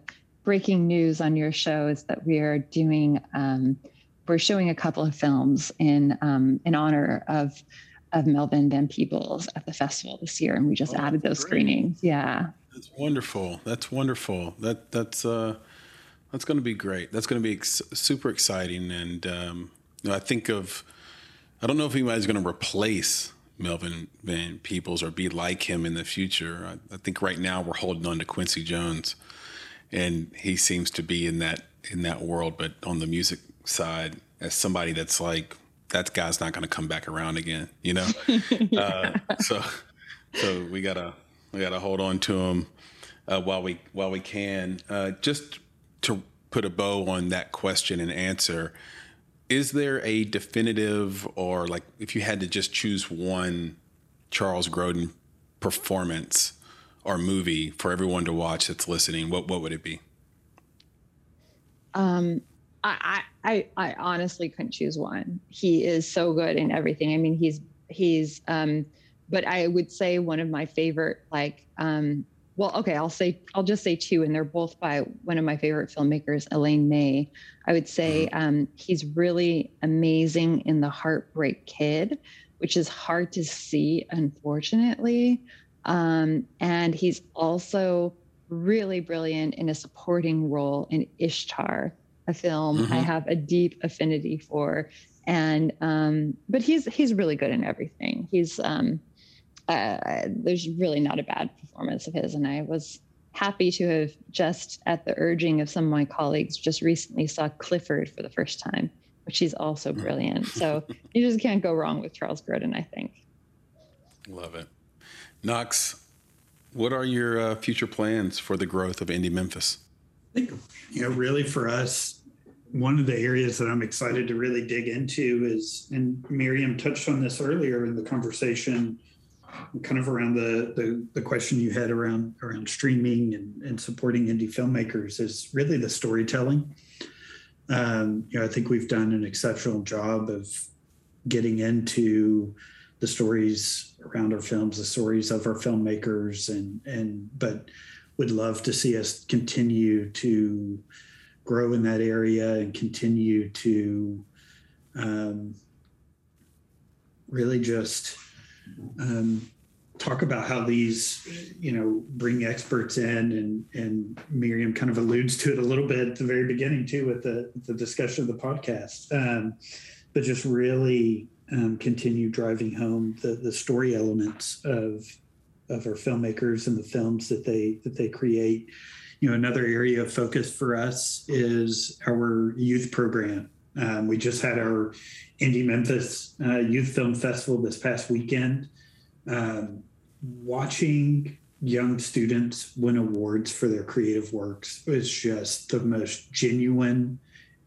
Speaker 2: breaking news on your show is that we are doing um, we're showing a couple of films in um, in honor of of Melvin Van Peebles at the festival this year, and we just oh, added those great. screenings. Yeah,
Speaker 3: that's wonderful. That's wonderful. That that's uh, that's going to be great. That's going to be ex- super exciting, and um, you know, I think of I don't know if anybody's going to replace Melvin Van Peebles or be like him in the future. I, I think right now we're holding on to Quincy Jones and he seems to be in that in that world. But on the music side, as somebody that's like that guy's not going to come back around again, you know. yeah. uh, so so we gotta we gotta hold on to him uh, while we while we can. Uh, just to put a bow on that question and answer. Is there a definitive, or like if you had to just choose one Charles Grodin performance or movie for everyone to watch that's listening, what what would it be?
Speaker 2: Um, I, I I honestly couldn't choose one. He is so good in everything. I mean, he's he's um, but I would say one of my favorite like um, well, okay, I'll say I'll just say two, and they're both by one of my favorite filmmakers, Elaine May. I would say mm-hmm. um, he's really amazing in The Heartbreak Kid, which is hard to see, unfortunately. Um, and he's also really brilliant in a supporting role in Ishtar, a film mm-hmm. I have a deep affinity for. And um, but he's he's really good in everything. He's um, uh, there's really not a bad performance of his, and I was happy to have just at the urging of some of my colleagues just recently saw Clifford for the first time, which he's also mm. brilliant. so you just can't go wrong with Charles Grodin, I think.
Speaker 3: Love it. Knox, what are your uh, future plans for the growth of Indie Memphis?
Speaker 1: I think, you know, really for us, one of the areas that I'm excited to really dig into is, and Miriam touched on this earlier in the conversation, kind of around the the, the question you had around around streaming and, and supporting indie filmmakers is really the storytelling. Um, you know, I think we've done an exceptional job of getting into the stories around our films, the stories of our filmmakers, and and but would love to see us continue to grow in that area and continue to um, really just um, talk about how these, you know, bring experts in, and and Miriam kind of alludes to it a little bit at the very beginning too, with the the discussion of the podcast. Um, but just really um, continue driving home the the story elements of of our filmmakers and the films that they that they create. You know, another area of focus for us is our youth program. Um, we just had our Indie Memphis uh, Youth Film Festival this past weekend. Um, watching young students win awards for their creative works is just the most genuine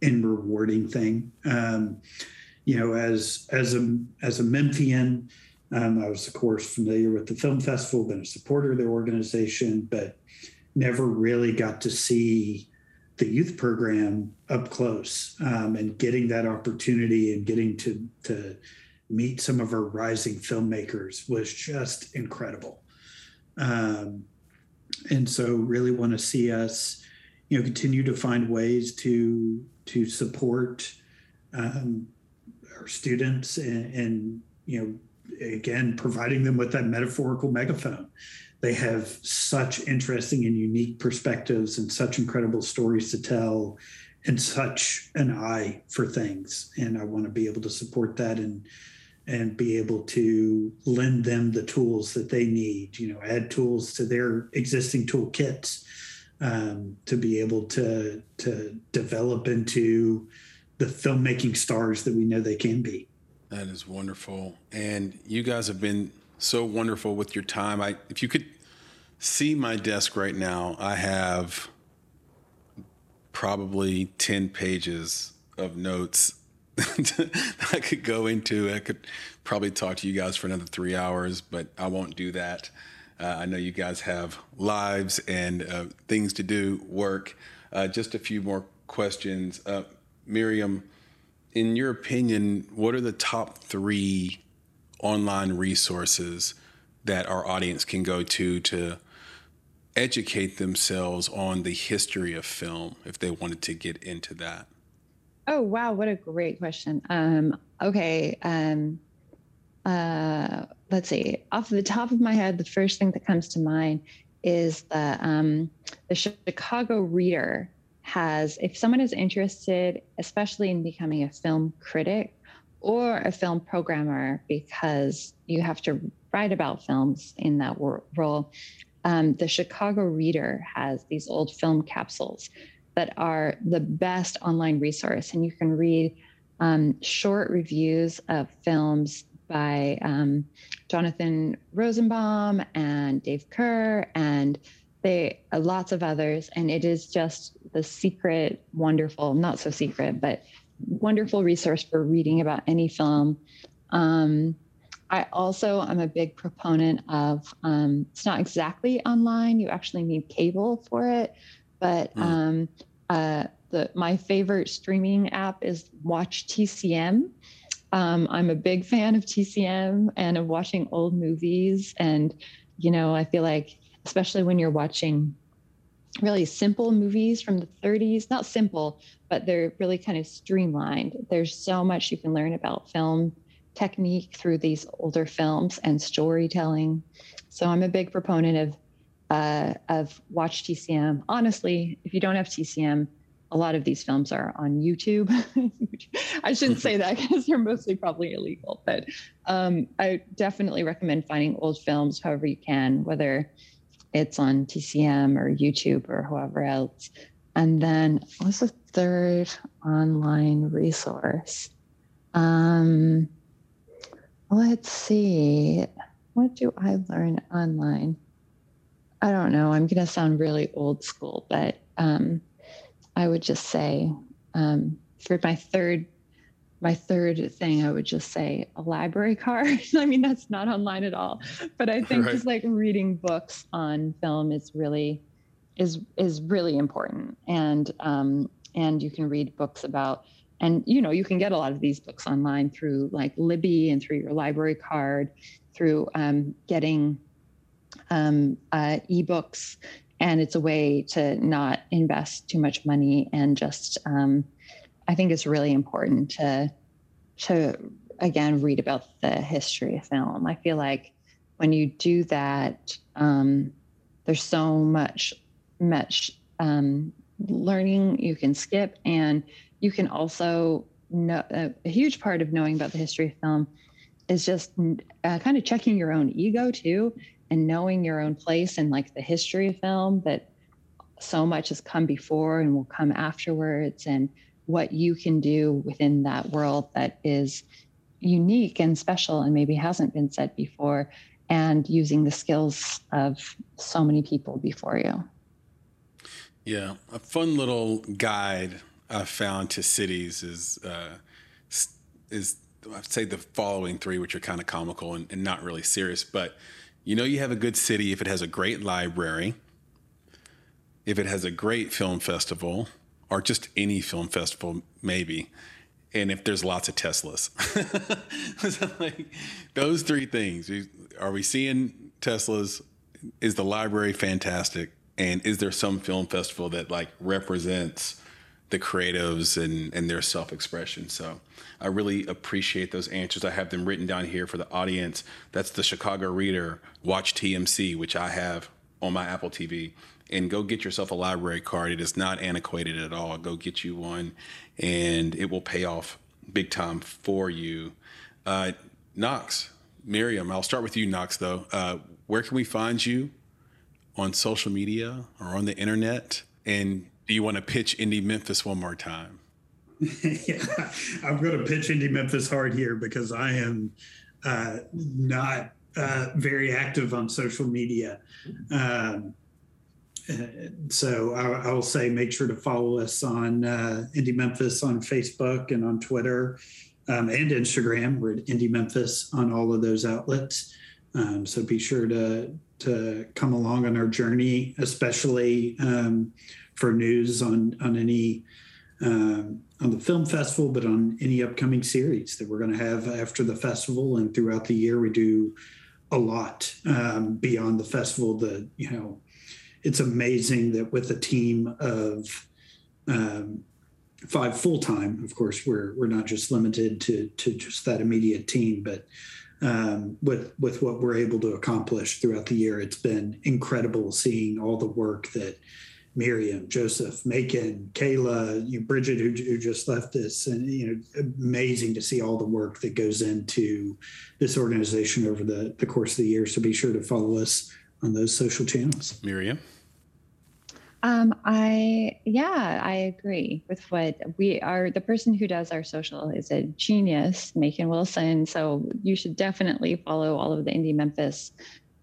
Speaker 1: and rewarding thing. Um, you know, as as a as a Memphian, um, I was of course familiar with the film festival, been a supporter of their organization, but never really got to see the youth program up close um, and getting that opportunity and getting to to meet some of our rising filmmakers was just incredible. Um, and so really want to see us, you know, continue to find ways to to support um, our students and, and you know again providing them with that metaphorical megaphone. They have such interesting and unique perspectives and such incredible stories to tell and such an eye for things. And i want to be able to support that and and be able to lend them the tools that they need you know add tools to their existing toolkits um, to be able to to develop into the filmmaking stars that we know they can be
Speaker 3: that is wonderful and you guys have been so wonderful with your time i if you could see my desk right now i have probably 10 pages of notes I could go into. I could probably talk to you guys for another three hours, but I won't do that. Uh, I know you guys have lives and uh, things to do, work. Uh, just a few more questions. Miriam, in your opinion, what are the top three online resources that our audience can go to to educate themselves on the history of film if they wanted to get into that?
Speaker 2: Oh wow, what a great question. Um, okay, um, uh, let's see. Off the top of my head, the first thing that comes to mind is the um, the Chicago Reader has. If someone is interested, especially in becoming a film critic or a film programmer, because you have to write about films in that role. Um, the Chicago Reader has these old film capsules that are the best online resource. And you can read um, short reviews of films by um, Jonathan Rosenbaum and Dave Kehr and they uh, lots of others. And it is just the secret, wonderful, not so secret, but wonderful resource for reading about any film. Um, I also am a big proponent of um, it's not exactly online. You actually need cable for it, but mm. um, uh, the my favorite streaming app is Watch TCM. Um, I'm a big fan of TCM and of watching old movies. And, you know, I feel like, especially when you're watching really simple movies from the 30s, not simple, but they're really kind of streamlined. There's so much you can learn about film technique through these older films and storytelling. So I'm a big proponent of uh, of Watch TCM. Honestly, if you don't have TCM, a lot of these films are on YouTube. I shouldn't say that because they're mostly probably illegal, but um, I definitely recommend finding old films however you can, whether it's on TCM or YouTube or whoever else. And then what's the third online resource? Um, let's see. What do I learn online? I don't know. I'm going to sound really old school, but um, I would just say um, for my third my third thing I would just say a library card. I mean that's not online at all, but I think right. just like reading books on film is really is is really important and um, and you can read books about and you know you can get a lot of these books online through like Libby and through your library card through um, getting um, uh, ebooks and it's a way to not invest too much money and just um, i think it's really important to to again read about the history of film. I feel like when you do that um, there's so much much um, learning you can skip. And you can also know a huge part of knowing about the history of film is just uh, kind of checking your own ego too and knowing your own place and like the history of film that so much has come before and will come afterwards. And what you can do within that world that is unique and special and maybe hasn't been said before and using the skills of so many people before you.
Speaker 3: Yeah a fun little guide i found to cities is uh, is i'd say the following three which are kind of comical and, and not really serious but you know, you have a good city if it has a great library, if it has a great film festival, or just any film festival, maybe, and if there's lots of Teslas. like those three things. Are we seeing Teslas? Is the library fantastic? And is there some film festival that like represents the creatives and, and their self expression? So I really appreciate those answers. I have them written down here for the audience. That's the Chicago Reader Watch TMC, which I have on my Apple TV. And go get yourself a library card. It is not antiquated at all. Go get you one, and it will pay off big time for you. Uh, Knox, Miriam, I'll start with you, Knox, though. Uh, where can we find you on social media or on the internet? And do you want to pitch Indie Memphis one more time?
Speaker 1: yeah, I'm going to pitch Indie Memphis hard here because I am uh, not uh, very active on social media. Um, so I, I, will say make sure to follow us on uh, Indie Memphis on Facebook and on Twitter um, and Instagram. We're at Indie Memphis on all of those outlets. Um, so be sure to to come along on our journey, especially um, for news on on any um, on the film festival, but on any upcoming series that we're going to have after the festival and throughout the year. We do a lot um, beyond the festival. The you know, it's amazing that with a team of um, five full time, of course, we're we're not just limited to to just that immediate team, but um, with with what we're able to accomplish throughout the year, it's been incredible seeing all the work that Miriam, Joseph, Macon, Kayla, you, Bridget, who, who just left us, and you know, amazing to see all the work that goes into this organization over the, the course of the year. So be sure to follow us on those social channels.
Speaker 3: Miriam.
Speaker 2: Um, I yeah, I agree with what we are. The person who does our social is a genius, Macon Wilson. So you should definitely follow all of the Indie Memphis,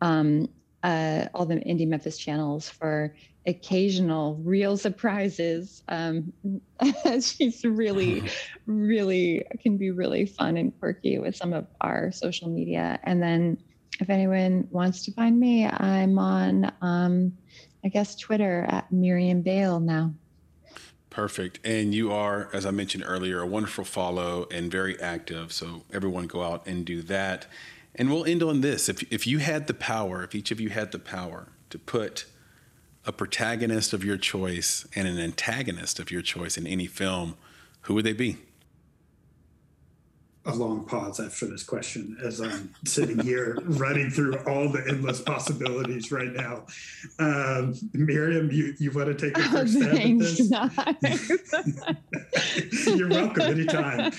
Speaker 2: um, uh, all the Indie Memphis channels for occasional real surprises. Um, she's really, really can be really fun and quirky with some of our social media. And then if anyone wants to find me, I'm on, um, I guess, Twitter at Miriam Bale now.
Speaker 3: Perfect. And you are, as I mentioned earlier, a wonderful follow and very active. So everyone go out and do that. And we'll end on this. If, if you had the power, if each of you had the power to put a protagonist of your choice and an antagonist of your choice in any film, who would they be?
Speaker 1: A long pause after this question as I'm sitting here running through all the endless possibilities right now. Um, Miriam, you, you want to take the first oh, stab at this? You're welcome anytime.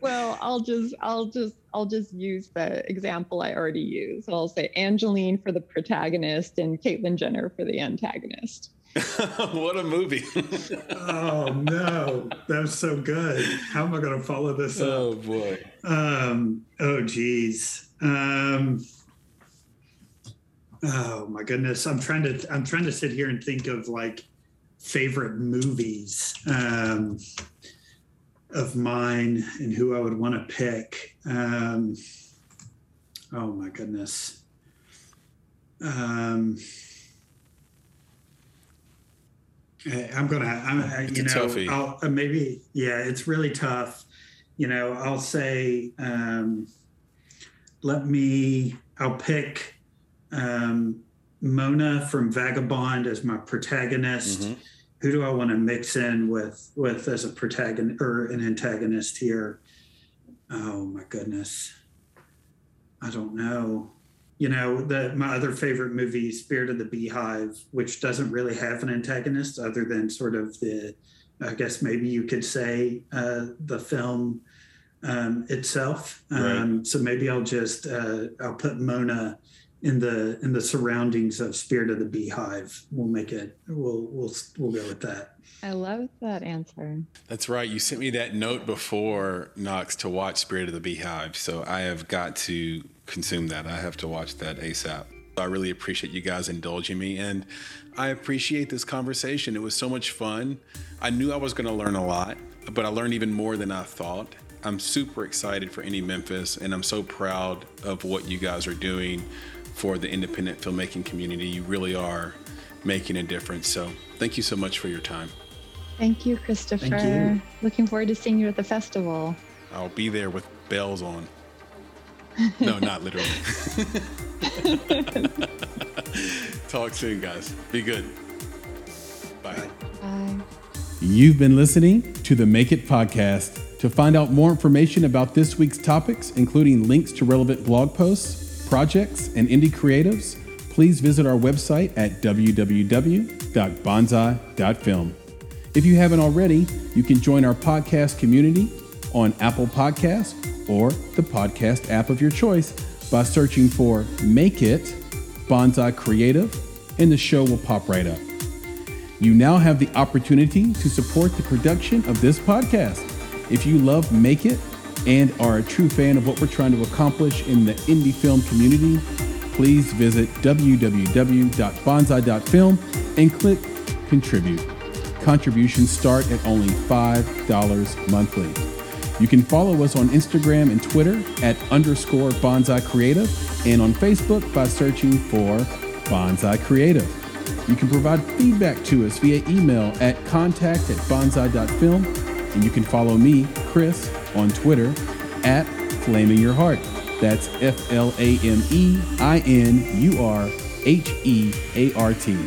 Speaker 2: well, I'll just I'll just I'll just use the example I already used. I'll say Angelyne for the protagonist and Caitlyn Jenner for the antagonist.
Speaker 3: what a movie.
Speaker 1: oh no, that was so good. How am I going to follow this up?
Speaker 3: Oh boy.
Speaker 1: Um, oh geez. Um, oh my goodness. I'm trying to I'm trying to sit here and think of like favorite movies um, of mine and who I would want to pick. Um, oh my goodness. Um, I'm gonna, I'm, you know, I'll, uh, maybe, yeah, it's really tough. You know, I'll say, um, let me, I'll pick um, Mona from Vagabond as my protagonist. Mm-hmm. Who do I want to mix in with with as a protagonist or an antagonist here? Oh my goodness, I don't know you know, the my other favorite movie, Spirit of the Beehive, which doesn't really have an antagonist other than sort of the, I guess maybe you could say uh, the film um, itself. Um, right. So maybe I'll just uh, I'll put Mona in the in the surroundings of Spirit of the Beehive. We'll make it. We'll we'll we'll go with that.
Speaker 2: I love that answer.
Speaker 3: That's right. You sent me that note before Knox to watch Spirit of the Beehive, so I have got to consume that. I have to watch that ASAP. I really appreciate you guys indulging me and I appreciate this conversation. It was so much fun. I knew I was going to learn a lot, but I learned even more than I thought. I'm super excited for Indie Memphis and I'm so proud of what you guys are doing for the independent filmmaking community. You really are making a difference. So, thank you so much for your time.
Speaker 2: Thank you, Christopher. Thank you. Looking forward to seeing you at the festival.
Speaker 3: I'll be there with bells on. No, not literally. Talk soon, guys. Be good. Bye.
Speaker 2: Bye.
Speaker 3: You've been listening to the Make It podcast. To find out more information about this week's topics, including links to relevant blog posts, projects, and indie creatives, please visit our website at www.bonsai.film. If you haven't already, you can join our podcast community on Apple Podcasts or the podcast app of your choice by searching for Make It Bonsai Creative, and the show will pop right up. You now have the opportunity to support the production of this podcast. If you love Make It and are a true fan of what we're trying to accomplish in the indie film community, please visit www.bonsai.film and click Contribute. Contributions start at only $5 monthly. You can follow us on Instagram and Twitter at underscore bonsai creative and on Facebook by searching for bonsai creative. You can provide feedback to us via email at contact at bonsai.film and you can follow me, Chris, on Twitter at Flaming Your Heart. That's F L A M E I N U R H E A R T.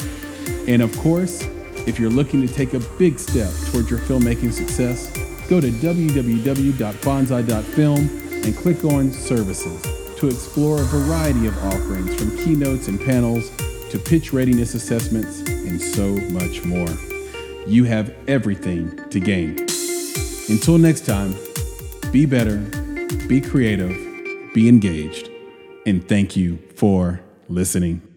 Speaker 3: And of course, if you're looking to take a big step towards your filmmaking success, go to www.bonsai.film and click on Services to explore a variety of offerings from keynotes and panels to pitch readiness assessments and so much more. You have everything to gain. Until next time, be better, be creative, be engaged, and thank you for listening.